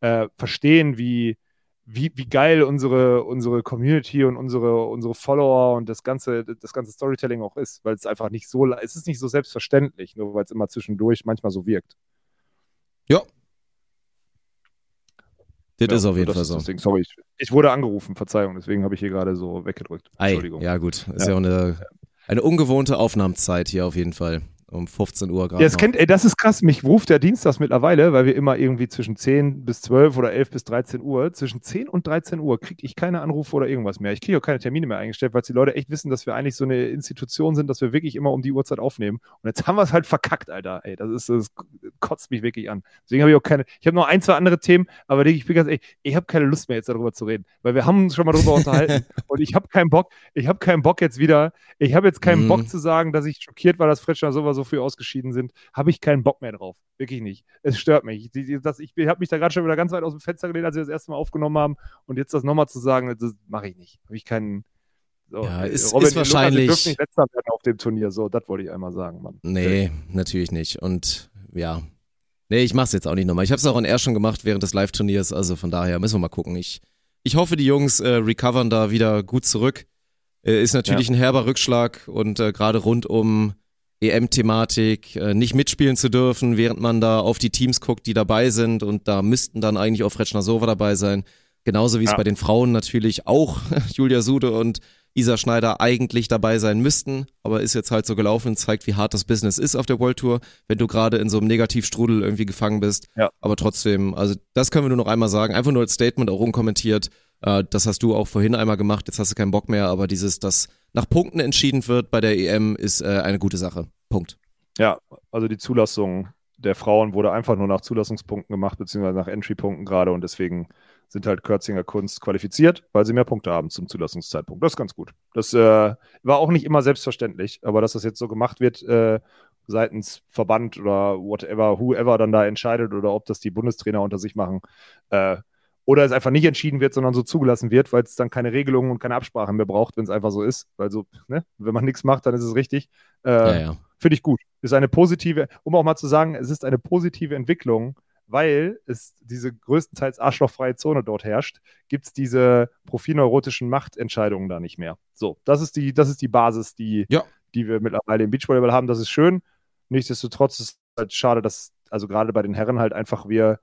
Speaker 2: äh, verstehen, wie, wie, wie geil unsere, unsere Community und unsere, unsere Follower und das ganze, das ganze Storytelling auch ist, weil es einfach nicht so, es ist nicht so selbstverständlich, nur weil es immer zwischendurch manchmal so wirkt.
Speaker 1: Das
Speaker 2: Ja,
Speaker 1: ist auf jeden Fall so.
Speaker 2: Sorry, ich, ich wurde angerufen, Verzeihung, deswegen habe ich hier gerade so weggedrückt.
Speaker 1: Ei,
Speaker 2: Entschuldigung.
Speaker 1: ja gut, ist
Speaker 2: Ja.
Speaker 1: ja, auch eine, eine ungewohnte Aufnahmezeit hier auf jeden Fall. Um 15 Uhr gerade.
Speaker 2: Ja, das,
Speaker 1: noch.
Speaker 2: kennt, ey, das ist krass. Mich ruft der Dienstags mittlerweile, weil wir immer irgendwie zwischen 10 bis 12 oder 11 bis 13 Uhr, zwischen 10 und 13 Uhr kriege ich keine Anrufe oder irgendwas mehr. Ich kriege auch keine Termine mehr eingestellt, weil die Leute echt wissen, dass wir eigentlich so eine Institution sind, dass wir wirklich immer um die Uhrzeit aufnehmen. Und jetzt haben wir es halt verkackt, Alter. Ey, das, ist, das kotzt mich wirklich an. Deswegen habe ich auch keine, ich habe noch ein, zwei andere Themen, aber ich bin ganz ehrlich, ich habe keine Lust mehr jetzt darüber zu reden, weil wir haben uns schon mal darüber unterhalten [laughs] und ich habe keinen Bock, ich habe keinen Bock jetzt wieder, ich habe jetzt keinen
Speaker 1: Mhm.
Speaker 2: Bock zu sagen, dass ich schockiert war, dass Fretschner sowas so früh ausgeschieden sind, habe ich keinen Bock mehr drauf. Wirklich nicht. Es stört mich. Die, das, ich habe mich da gerade schon wieder ganz weit aus dem Fenster gelehnt, als wir das erste Mal aufgenommen haben. Und jetzt das nochmal zu sagen, das mache ich nicht. Habe ich keinen. So,
Speaker 1: Ja, ist-
Speaker 2: Robin,
Speaker 1: ist
Speaker 2: Lukas,
Speaker 1: wahrscheinlich-
Speaker 2: dürft nicht letzter werden auf dem Turnier. So, das wollte ich einmal sagen, Mann.
Speaker 1: Nee, natürlich nicht. Und ja. Nee, ich mach's jetzt auch nicht nochmal. Ich habe es auch on Air schon gemacht während des Live-Turniers, also von daher müssen wir mal gucken. Ich, ich hoffe, die Jungs äh, recovern da wieder gut zurück. Äh, ist natürlich ein herber Rückschlag und äh, gerade rund um EM-Thematik äh, nicht mitspielen zu dürfen, während man da auf die Teams guckt, die dabei sind und da müssten dann eigentlich auch Fretschner Sova dabei sein. Genauso wie es
Speaker 2: Ja.
Speaker 1: bei den Frauen natürlich auch [laughs] Julia Sude und Isa Schneider eigentlich dabei sein müssten, aber ist jetzt halt so gelaufen, zeigt, wie hart das Business ist auf der World Tour, wenn du gerade in so einem Negativstrudel irgendwie gefangen bist.
Speaker 2: Ja.
Speaker 1: Aber trotzdem, also das können wir nur noch einmal sagen, einfach nur als Statement auch unkommentiert. Äh, das hast du auch vorhin einmal gemacht, jetzt hast du keinen Bock mehr, aber dieses, dass nach Punkten entschieden wird bei der EM, ist äh, eine gute Sache. Punkt.
Speaker 2: Ja, also die Zulassung der Frauen wurde einfach nur nach Zulassungspunkten gemacht, beziehungsweise nach Entry-Punkten gerade und deswegen sind halt Kürzinger Kunst qualifiziert, weil sie mehr Punkte haben zum Zulassungszeitpunkt. Das ist ganz gut. Das äh, war auch nicht immer selbstverständlich, aber dass das jetzt so gemacht wird äh, seitens Verband oder whatever, whoever dann da entscheidet oder ob das die Bundestrainer unter sich machen, äh, oder es einfach nicht entschieden wird, sondern so zugelassen wird, weil es dann keine Regelungen und keine Absprachen mehr braucht, wenn es einfach so ist. Weil so, ne, wenn man nichts macht, dann ist es richtig. Äh,
Speaker 1: ja, ja.
Speaker 2: Finde ich gut. Ist eine positive, um auch mal zu sagen, es ist eine positive Entwicklung, weil es diese größtenteils arschlochfreie Zone dort herrscht, gibt es diese profineurotischen Machtentscheidungen da nicht mehr. So, das ist die, das ist die Basis, die,
Speaker 1: Ja.
Speaker 2: die wir mittlerweile im Beachvolleyball haben. Das ist schön. Nichtsdestotrotz ist es halt schade, dass, also gerade bei den Herren halt einfach wir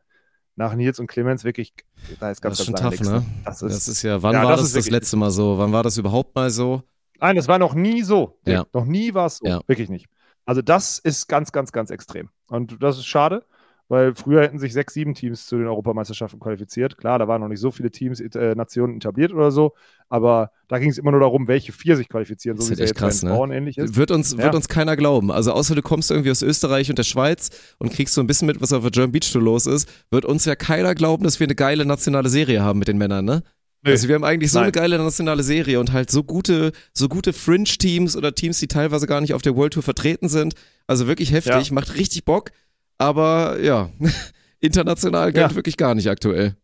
Speaker 2: nach Nils und Clemens wirklich, da ist ganz,
Speaker 1: Das ist schon
Speaker 2: ganz
Speaker 1: tough,
Speaker 2: lange
Speaker 1: ne?
Speaker 2: nichts, Das
Speaker 1: Das
Speaker 2: ist,
Speaker 1: ist ja, wann
Speaker 2: Ja,
Speaker 1: war
Speaker 2: das
Speaker 1: das
Speaker 2: ist
Speaker 1: das, letzte Mal so? Wann war das überhaupt mal so?
Speaker 2: Nein, das war noch nie so.
Speaker 1: Ja.
Speaker 2: Noch nie war es so.
Speaker 1: Ja.
Speaker 2: Wirklich nicht. Also das ist ganz, ganz, ganz extrem. Und das ist schade, weil früher hätten sich sechs, sieben Teams zu den Europameisterschaften qualifiziert. Klar, da waren noch nicht so viele Teams, äh, Nationen etabliert oder so, aber da ging es immer nur darum, welche vier sich qualifizieren,
Speaker 1: Das
Speaker 2: so wie es
Speaker 1: echt
Speaker 2: ja
Speaker 1: krass,
Speaker 2: jetzt bei den
Speaker 1: ne?
Speaker 2: Ähnlich ist.
Speaker 1: Wird uns,
Speaker 2: Ja.
Speaker 1: wird uns keiner glauben. Also außer du kommst irgendwie aus Österreich und der Schweiz und kriegst so ein bisschen mit, was auf der German Beach Tour los ist, wird uns ja keiner glauben, dass wir eine geile nationale Serie haben mit den Männern, ne?
Speaker 2: Nö.
Speaker 1: Also wir haben eigentlich so
Speaker 2: Nein.
Speaker 1: eine geile nationale Serie und halt so gute, so gute Fringe-Teams oder Teams, die teilweise gar nicht auf der World Tour vertreten sind. Also wirklich heftig,
Speaker 2: Ja.
Speaker 1: macht richtig Bock. Aber ja, [laughs] international
Speaker 2: Ja.
Speaker 1: wirklich gar nicht aktuell.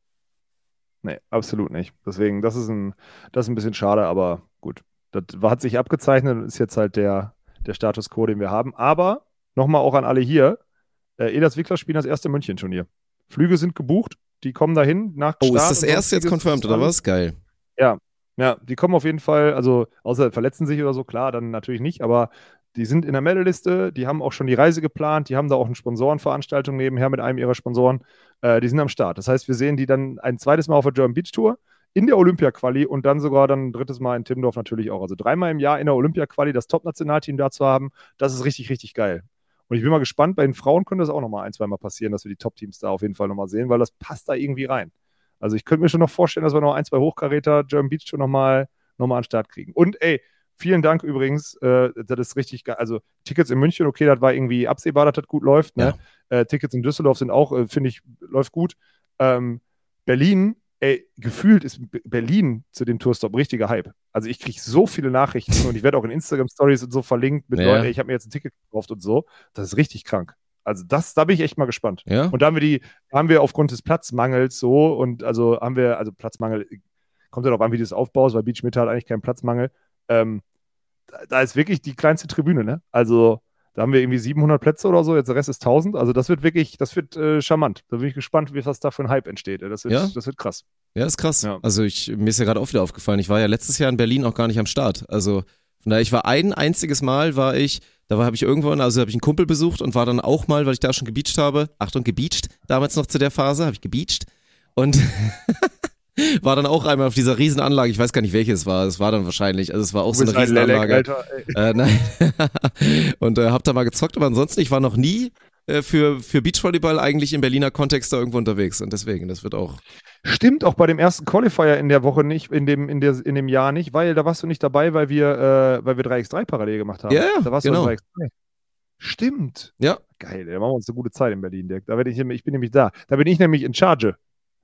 Speaker 2: Nee, absolut nicht. Deswegen, das ist ein, das ist ein bisschen schade, aber gut. Das hat sich abgezeichnet und ist jetzt halt der, der Status quo, den wir haben. Aber nochmal auch an alle hier: äh, Elas Wickler spielen das erste München-Turnier. Flüge sind gebucht, die kommen dahin nach
Speaker 1: Oh, ist
Speaker 2: Start
Speaker 1: das
Speaker 2: und
Speaker 1: erste jetzt confirmed oder was? Geil.
Speaker 2: Ja, die kommen auf jeden Fall, also außer verletzen sich oder so, klar, dann natürlich nicht, aber die sind in der Meldeliste, die haben auch schon die Reise geplant, die haben da auch eine Sponsorenveranstaltung nebenher mit einem ihrer Sponsoren, äh, die sind am Start. Das heißt, wir sehen die dann ein zweites Mal auf der German Beach Tour in der Olympia-Quali und dann sogar dann ein drittes Mal in Timmendorf natürlich auch. Also dreimal im Jahr in der Olympia-Quali das Top-Nationalteam da zu haben, das ist richtig, richtig geil. Und ich bin mal gespannt, bei den Frauen könnte das auch nochmal ein, zweimal passieren, dass wir die Top-Teams da auf jeden Fall nochmal sehen, weil das passt da irgendwie rein. Also ich könnte mir schon noch vorstellen, dass wir noch ein, zwei Hochkaräter German Beach Tour nochmal noch mal an den Start kriegen. Und ey, vielen Dank übrigens, äh, das ist richtig geil. Also Tickets in München, okay, das war irgendwie absehbar, dass das gut läuft. Ne? Äh, Tickets in Düsseldorf sind auch, äh, finde ich, läuft gut. Ähm, Berlin, ey, gefühlt ist Berlin zu dem Tourstop richtiger Hype. Also ich kriege so viele Nachrichten und ich werde auch in Instagram-Stories und so verlinkt mit
Speaker 1: Ja.
Speaker 2: Leuten, ey, ich habe mir jetzt ein Ticket gekauft und so. Das ist richtig krank. Also das, da bin ich echt mal gespannt.
Speaker 1: Ja?
Speaker 2: Und da haben wir die, haben wir aufgrund des Platzmangels so und also haben wir, also Platzmangel, kommt ja darauf an, wie du das aufbaust, weil Beach Mitte hat eigentlich keinen Platzmangel. Ähm, da, ist wirklich die kleinste Tribüne, ne? Also da haben wir irgendwie 700 Plätze oder so, jetzt der Rest ist 1000. Also das wird wirklich, das wird äh, charmant. Da bin ich gespannt, wie was da für ein Hype entsteht. Das wird,
Speaker 1: Ja?
Speaker 2: das wird krass.
Speaker 1: Ja, ist krass.
Speaker 2: Ja.
Speaker 1: Also ich, mir ist ja gerade auch wieder aufgefallen, ich war ja letztes Jahr in Berlin auch gar nicht am Start. Also von daher, ich war ein einziges Mal, war ich, da war habe ich irgendwann, also habe ich einen Kumpel besucht und war dann auch mal, weil ich da schon gebeacht habe, Achtung, gebeacht, damals noch zu der Phase, habe ich gebeacht und [laughs] war dann auch einmal auf dieser Riesenanlage, ich weiß gar nicht welches es war, es war dann wahrscheinlich, also es war auch so eine
Speaker 2: ein
Speaker 1: Riesenanlage.
Speaker 2: Alter.
Speaker 1: Äh, nein. [laughs] und äh, hab da mal gezockt, aber ansonsten, ich war noch nie äh, für, für Beachvolleyball eigentlich im Berliner Kontext da irgendwo unterwegs und deswegen, das wird auch.
Speaker 2: Stimmt auch bei dem ersten Qualifier in der Woche nicht, in dem, in der, in dem Jahr nicht, weil da warst du nicht dabei, weil wir, äh, weil wir 3x3 parallel gemacht haben.
Speaker 1: Ja, ja,
Speaker 2: da warst
Speaker 1: genau.
Speaker 2: du bei 3x3. Stimmt.
Speaker 1: Ja.
Speaker 2: Geil, da machen wir uns eine gute Zeit in Berlin, Dirk. Da bin ich, ich bin nämlich da. Da bin ich nämlich in Charge.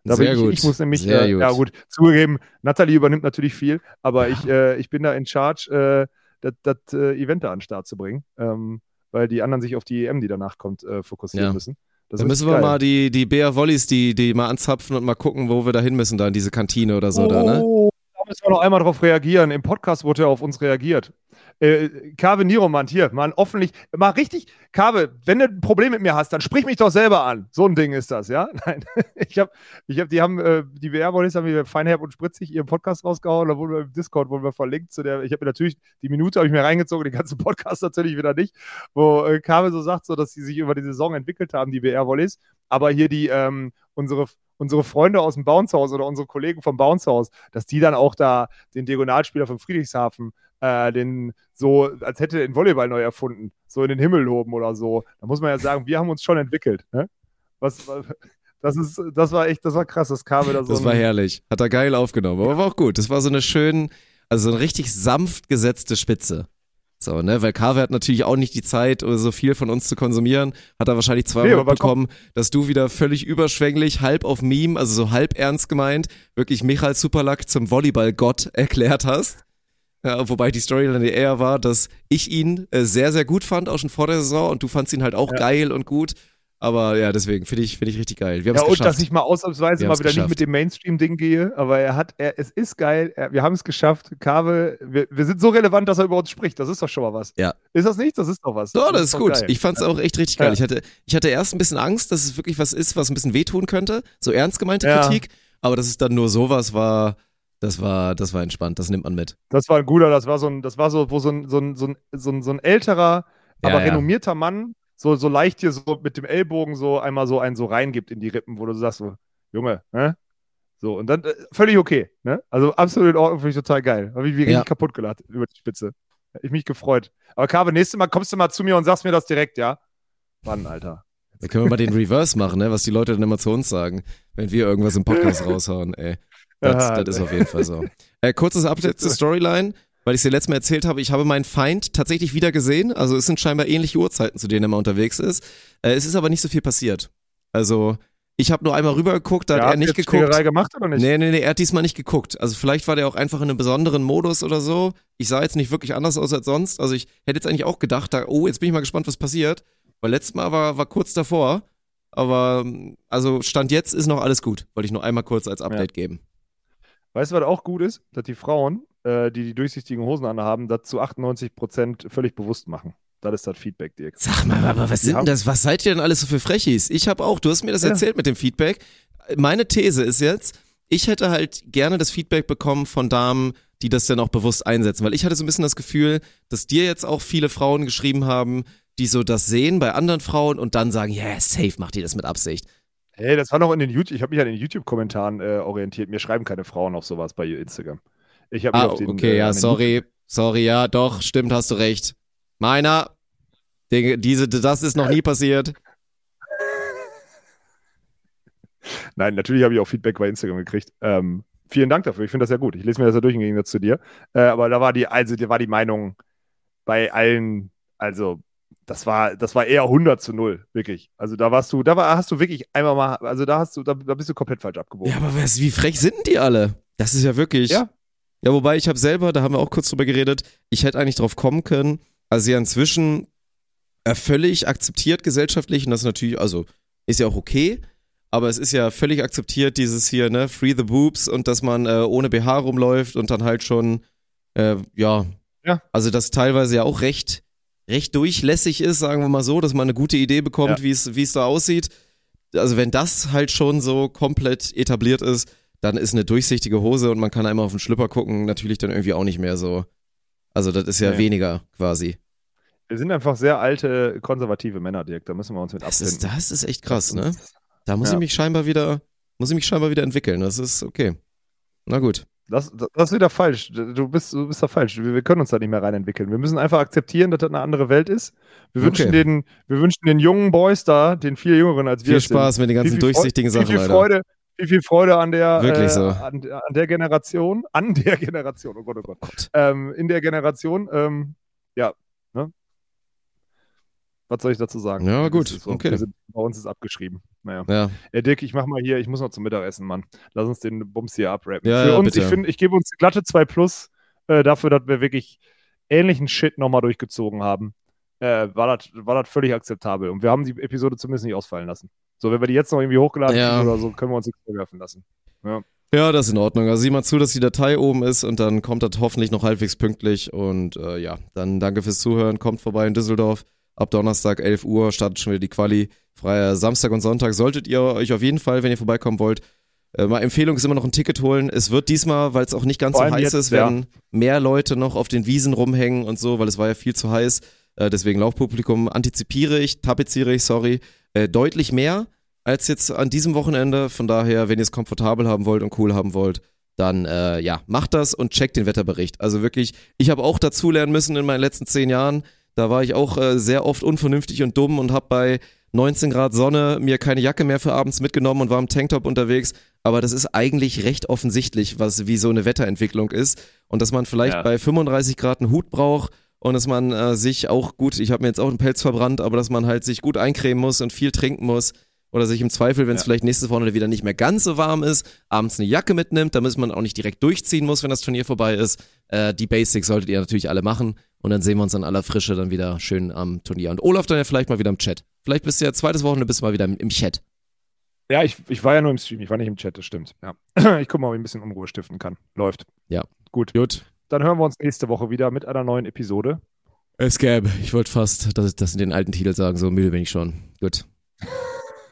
Speaker 2: Da
Speaker 1: Sehr
Speaker 2: bin ich,
Speaker 1: gut.
Speaker 2: ich muss nämlich, äh,
Speaker 1: gut.
Speaker 2: ja gut, zugegeben, Nathalie übernimmt natürlich viel, aber ich, [laughs] äh, ich bin da in Charge, äh, das, äh, Event da an den Start zu bringen. Ähm, weil die anderen sich auf die EM, die danach kommt, äh, fokussieren
Speaker 1: Ja.
Speaker 2: müssen. Das
Speaker 1: Dann müssen wir
Speaker 2: geil.
Speaker 1: mal die, die Bea Wollies, die, die mal anzapfen und mal gucken, wo wir da hin müssen, da in diese Kantine oder so, da, ne?
Speaker 2: Oh, da müssen wir noch einmal drauf reagieren. Im Podcast wurde ja auf uns reagiert. Äh, Kave Niromant, hier, mal offentlich, mal richtig, Kave, wenn du ein Problem mit mir hast, dann sprich mich doch selber an. So ein Ding ist das, ja? [laughs] Nein, ich habe, ich habe, die haben, äh, die BR-Wollis haben wir feinherb und spritzig ihren Podcast rausgehauen, da wurden wir im Discord, wurden wir verlinkt zu der, ich habe mir natürlich, die Minute habe ich mir reingezogen, den ganzen Podcast natürlich wieder nicht, wo äh, Kave so sagt, so, dass sie sich über die Saison entwickelt haben, die BR-Wollis, aber hier die, ähm, unsere, unsere Freunde aus dem Bounce-Haus oder unsere Kollegen vom Bounce-Haus, dass die dann auch da den Diagonalspieler von Friedrichshafen, äh, den so, als hätte er den Volleyball neu erfunden, so in den Himmel loben oder so. Da muss man ja sagen, wir haben uns schon entwickelt. Ne? Was, das ist, das war echt, das war krass, das kam wieder so.
Speaker 1: Das war herrlich. Hat er geil aufgenommen. Aber war auch gut. Das war so eine schön, also so eine richtig sanft gesetzte Spitze. So, ne, weil Kave hat natürlich auch nicht die Zeit, so viel von uns zu konsumieren. Hat er wahrscheinlich zweimal
Speaker 2: Nee,
Speaker 1: bekommen, dass du wieder völlig überschwänglich, halb auf Meme, also so halb ernst gemeint, wirklich Michael Superlack zum Volleyball-Gott [laughs] erklärt hast. Ja, wobei die Storyline eher war, dass ich ihn äh, sehr, sehr gut fand, auch schon vor der Saison, und du fandst ihn halt auch
Speaker 2: Ja.
Speaker 1: geil und gut. Aber ja, deswegen finde ich, finde ich richtig geil. Wir haben
Speaker 2: Ja,
Speaker 1: es
Speaker 2: und
Speaker 1: geschafft.
Speaker 2: dass ich mal ausnahmsweise
Speaker 1: Wir
Speaker 2: mal wieder
Speaker 1: geschafft.
Speaker 2: nicht mit dem Mainstream-Ding gehe, aber er hat, er, es ist geil, er, wir haben es geschafft. Kave, wir, wir sind so relevant, dass er über uns spricht. Das ist doch schon mal was.
Speaker 1: Ja.
Speaker 2: Ist das nicht? Das ist doch was.
Speaker 1: So, das ist
Speaker 2: doch
Speaker 1: gut.
Speaker 2: geil.
Speaker 1: Ich fand's auch echt richtig geil.
Speaker 2: Ja.
Speaker 1: Ich, hatte, ich hatte erst ein bisschen Angst, dass es wirklich was ist, was ein bisschen wehtun könnte. So ernst gemeinte
Speaker 2: Ja.
Speaker 1: Kritik. Aber dass es dann nur sowas war, das war, das war entspannt. Das nimmt man mit.
Speaker 2: Das war ein guter, das war so ein, das war so, wo so ein, so ein, so ein, so ein, so ein älterer, aber renommierter Mann so, so leicht hier so mit dem Ellbogen so einmal so einen so reingibt in die Rippen, wo du sagst so, Junge, ne? So, und dann äh, völlig okay, ne? Also absolut in Ordnung, finde ich total geil. Habe ich mich
Speaker 1: Ja.
Speaker 2: richtig kaputt gelacht über die Spitze. Hab Ich mich gefreut. Aber Kave, nächstes Mal kommst du mal zu mir und sagst mir das direkt, ja? Wann, Alter?
Speaker 1: Da können wir mal den Reverse machen, ne? was die Leute dann immer zu uns sagen, wenn wir irgendwas im Podcast [laughs] raushauen. Ey. Das, das ist auf jeden Fall so. Äh, kurzes Update zur [laughs] Storyline, weil ich es dir letztes Mal erzählt habe. Ich habe meinen Feind tatsächlich wieder gesehen. Also es sind scheinbar ähnliche Uhrzeiten, zu denen er mal unterwegs ist. Äh, es ist aber nicht so viel passiert. Also ich habe nur einmal rübergeguckt, da
Speaker 2: Ja,
Speaker 1: hat er nicht geguckt.
Speaker 2: Schlägerei gemacht oder nicht?
Speaker 1: Nee, nee, nee, er hat diesmal nicht geguckt. Also vielleicht war der auch einfach in einem besonderen Modus oder so. Ich sah jetzt nicht wirklich anders aus als sonst. Also ich hätte jetzt eigentlich auch gedacht, da, oh, jetzt bin ich mal gespannt, was passiert. Weil letztes Mal war, war kurz davor. Aber also Stand jetzt ist noch alles gut. Wollte ich nur einmal kurz als Update geben.
Speaker 2: Weißt du, was auch gut ist? Dass die Frauen, äh, die die durchsichtigen Hosen anhaben, das zu 98% völlig bewusst machen. Das ist das Feedback, Dirk.
Speaker 1: Sag mal, aber was
Speaker 2: Die
Speaker 1: sind denn
Speaker 2: haben-
Speaker 1: das? Was seid ihr denn alles so für Frechis? Ich habe auch, du hast mir das
Speaker 2: Ja.
Speaker 1: erzählt mit dem Feedback. Meine These ist jetzt, ich hätte halt gerne das Feedback bekommen von Damen, die das dann auch bewusst einsetzen, weil ich hatte so ein bisschen das Gefühl, dass dir jetzt auch viele Frauen geschrieben haben, die so das sehen bei anderen Frauen und dann sagen, ja, yeah, safe macht ihr das mit Absicht.
Speaker 2: Hey, das war noch in den YouTube, ich habe mich an den YouTube-Kommentaren äh, orientiert. Mir schreiben keine Frauen auf sowas bei Instagram. Ich habe
Speaker 1: Ah,
Speaker 2: auf den,
Speaker 1: okay,
Speaker 2: äh,
Speaker 1: ja, sorry, sorry, ja, doch, stimmt, hast du recht. Meiner, Dinge, diese, das ist noch nie passiert. [laughs]
Speaker 2: Nein, natürlich habe ich auch Feedback bei Instagram gekriegt. Ähm, vielen Dank dafür. Ich finde das ja gut. Ich lese mir das ja durch im Gegensatz zu dir. Äh, aber da war die, also da war die Meinung bei allen, also das war, das war eher 100 zu 0, wirklich. Also da warst du, da war, hast du wirklich einmal mal, also da hast du, da, da bist du komplett falsch abgebogen.
Speaker 1: Ja, aber was, wie frech sind die alle? Das ist ja wirklich.
Speaker 2: Ja.
Speaker 1: Ja, wobei ich habe selber, da haben wir auch kurz drüber geredet, ich hätte eigentlich drauf kommen können, also ja inzwischen völlig akzeptiert gesellschaftlich und das ist natürlich, also ist ja auch okay, aber es ist ja völlig akzeptiert dieses hier, ne, Free the Boobs und dass man äh, ohne BH rumläuft und dann halt schon, äh, ja,
Speaker 2: Ja.
Speaker 1: also das teilweise ja auch recht, recht durchlässig ist, sagen wir mal so, dass man eine gute Idee bekommt,
Speaker 2: Ja.
Speaker 1: wie es wie es da aussieht. Also wenn das halt schon so komplett etabliert ist, dann ist eine durchsichtige Hose und man kann einmal auf den Schlüpper gucken, natürlich dann irgendwie auch nicht mehr so. Also das ist ja
Speaker 2: Nee.
Speaker 1: weniger quasi.
Speaker 2: Wir sind einfach sehr alte, konservative Männer, Dirk. Da müssen wir uns mit
Speaker 1: Das ist,
Speaker 2: abfinden.
Speaker 1: das ist echt krass, ne? Da muss
Speaker 2: Ja.
Speaker 1: ich mich scheinbar wieder, muss ich mich scheinbar wieder entwickeln. Das ist okay. Na gut.
Speaker 2: Das, das, das ist wieder falsch. Du bist, du bist da falsch. Wir, wir können uns da nicht mehr reinentwickeln. Wir müssen einfach akzeptieren, dass das eine andere Welt ist. Wir,
Speaker 1: Okay.
Speaker 2: wünschen, den, wir wünschen den jungen Boys da, den viel jüngeren als wir
Speaker 1: Viel
Speaker 2: es sind,
Speaker 1: Spaß mit den ganzen
Speaker 2: viel, viel
Speaker 1: durchsichtigen
Speaker 2: Freude,
Speaker 1: Sachen,
Speaker 2: viel, viel
Speaker 1: Alter.
Speaker 2: Viel, viel Freude an der, äh,
Speaker 1: so.
Speaker 2: an, an der Generation, [laughs] an der Generation, oh Gott, oh Gott,
Speaker 1: Gott.
Speaker 2: ähm, in der Generation, ähm, ja, ne? Was soll ich dazu sagen?
Speaker 1: Ja, gut,
Speaker 2: so.
Speaker 1: okay.
Speaker 2: Sind, bei uns ist abgeschrieben. Naja.
Speaker 1: Ja,
Speaker 2: Ja, Dick, ich mach mal hier, ich muss noch zum Mittagessen, Mann. Lass uns den Bums hier abrappen.
Speaker 1: Ja,
Speaker 2: Für
Speaker 1: ja,
Speaker 2: uns,
Speaker 1: bitte.
Speaker 2: ich finde, ich gebe uns glatte 2 Plus äh, dafür, dass wir wirklich ähnlichen Shit nochmal durchgezogen haben. Äh, war das war das völlig akzeptabel. Und wir haben die Episode zumindest nicht ausfallen lassen. So, wenn wir die jetzt noch irgendwie hochgeladen
Speaker 1: Ja.
Speaker 2: oder so, können wir uns nichts vorwerfen lassen. Ja.
Speaker 1: Ja, das ist in Ordnung. Also sieh mal zu, dass die Datei oben ist und dann kommt das hoffentlich noch halbwegs pünktlich. Und äh, ja, dann danke fürs Zuhören. Kommt vorbei in Düsseldorf. Ab Donnerstag, 11 Uhr, startet schon wieder die Quali. Freier Samstag und Sonntag solltet ihr euch auf jeden Fall, wenn ihr vorbeikommen wollt, äh, mal Empfehlung ist immer noch ein Ticket holen. Es wird diesmal, weil es auch nicht ganz so heiß
Speaker 2: jetzt,
Speaker 1: ist, werden mehr Leute noch auf den Wiesen rumhängen und so, weil es war ja viel zu heiß. Äh, deswegen Laufpublikum antizipiere ich, tapeziere ich, sorry, äh, deutlich mehr als jetzt an diesem Wochenende. Von daher, wenn ihr es komfortabel haben wollt und cool haben wollt, dann äh, ja, macht das und checkt den Wetterbericht. Also wirklich, ich habe auch dazulernen müssen in meinen letzten zehn Jahren. Da war ich auch äh, sehr oft unvernünftig und dumm und habe bei 19 Grad Sonne mir keine Jacke mehr für abends mitgenommen und war im Tanktop unterwegs. Aber das ist eigentlich recht offensichtlich, was wie so eine Wetterentwicklung ist. Und dass man vielleicht
Speaker 2: Ja.
Speaker 1: bei 35 Grad einen Hut braucht und dass man äh, sich auch gut, ich habe mir jetzt auch einen Pelz verbrannt, aber dass man halt sich gut eincremen muss und viel trinken muss. Oder sich im Zweifel, wenn es
Speaker 2: Ja.
Speaker 1: vielleicht nächstes Wochenende wieder nicht mehr ganz so warm ist, abends eine Jacke mitnimmt, damit man auch nicht direkt durchziehen muss, wenn das Turnier vorbei ist. Äh, die Basics solltet ihr natürlich alle machen. Und dann sehen wir uns in aller Frische dann wieder schön am Turnier. Und Olaf dann ja vielleicht mal wieder im Chat. Vielleicht bist du ja zweites Wochenende bist du mal wieder im, im Chat.
Speaker 2: Ja, ich, ich war ja nur im Stream, ich war nicht im Chat, das stimmt. Ja. [clears throat] Ich gucke mal, ob ich ein bisschen Unruhe stiften kann. Läuft.
Speaker 1: Ja.
Speaker 2: Gut.
Speaker 1: Gut.
Speaker 2: Dann hören wir uns nächste Woche wieder mit einer neuen Episode.
Speaker 1: Es gäbe. Ich wollte fast das, das in den alten Titel sagen, so müde bin ich schon. Gut.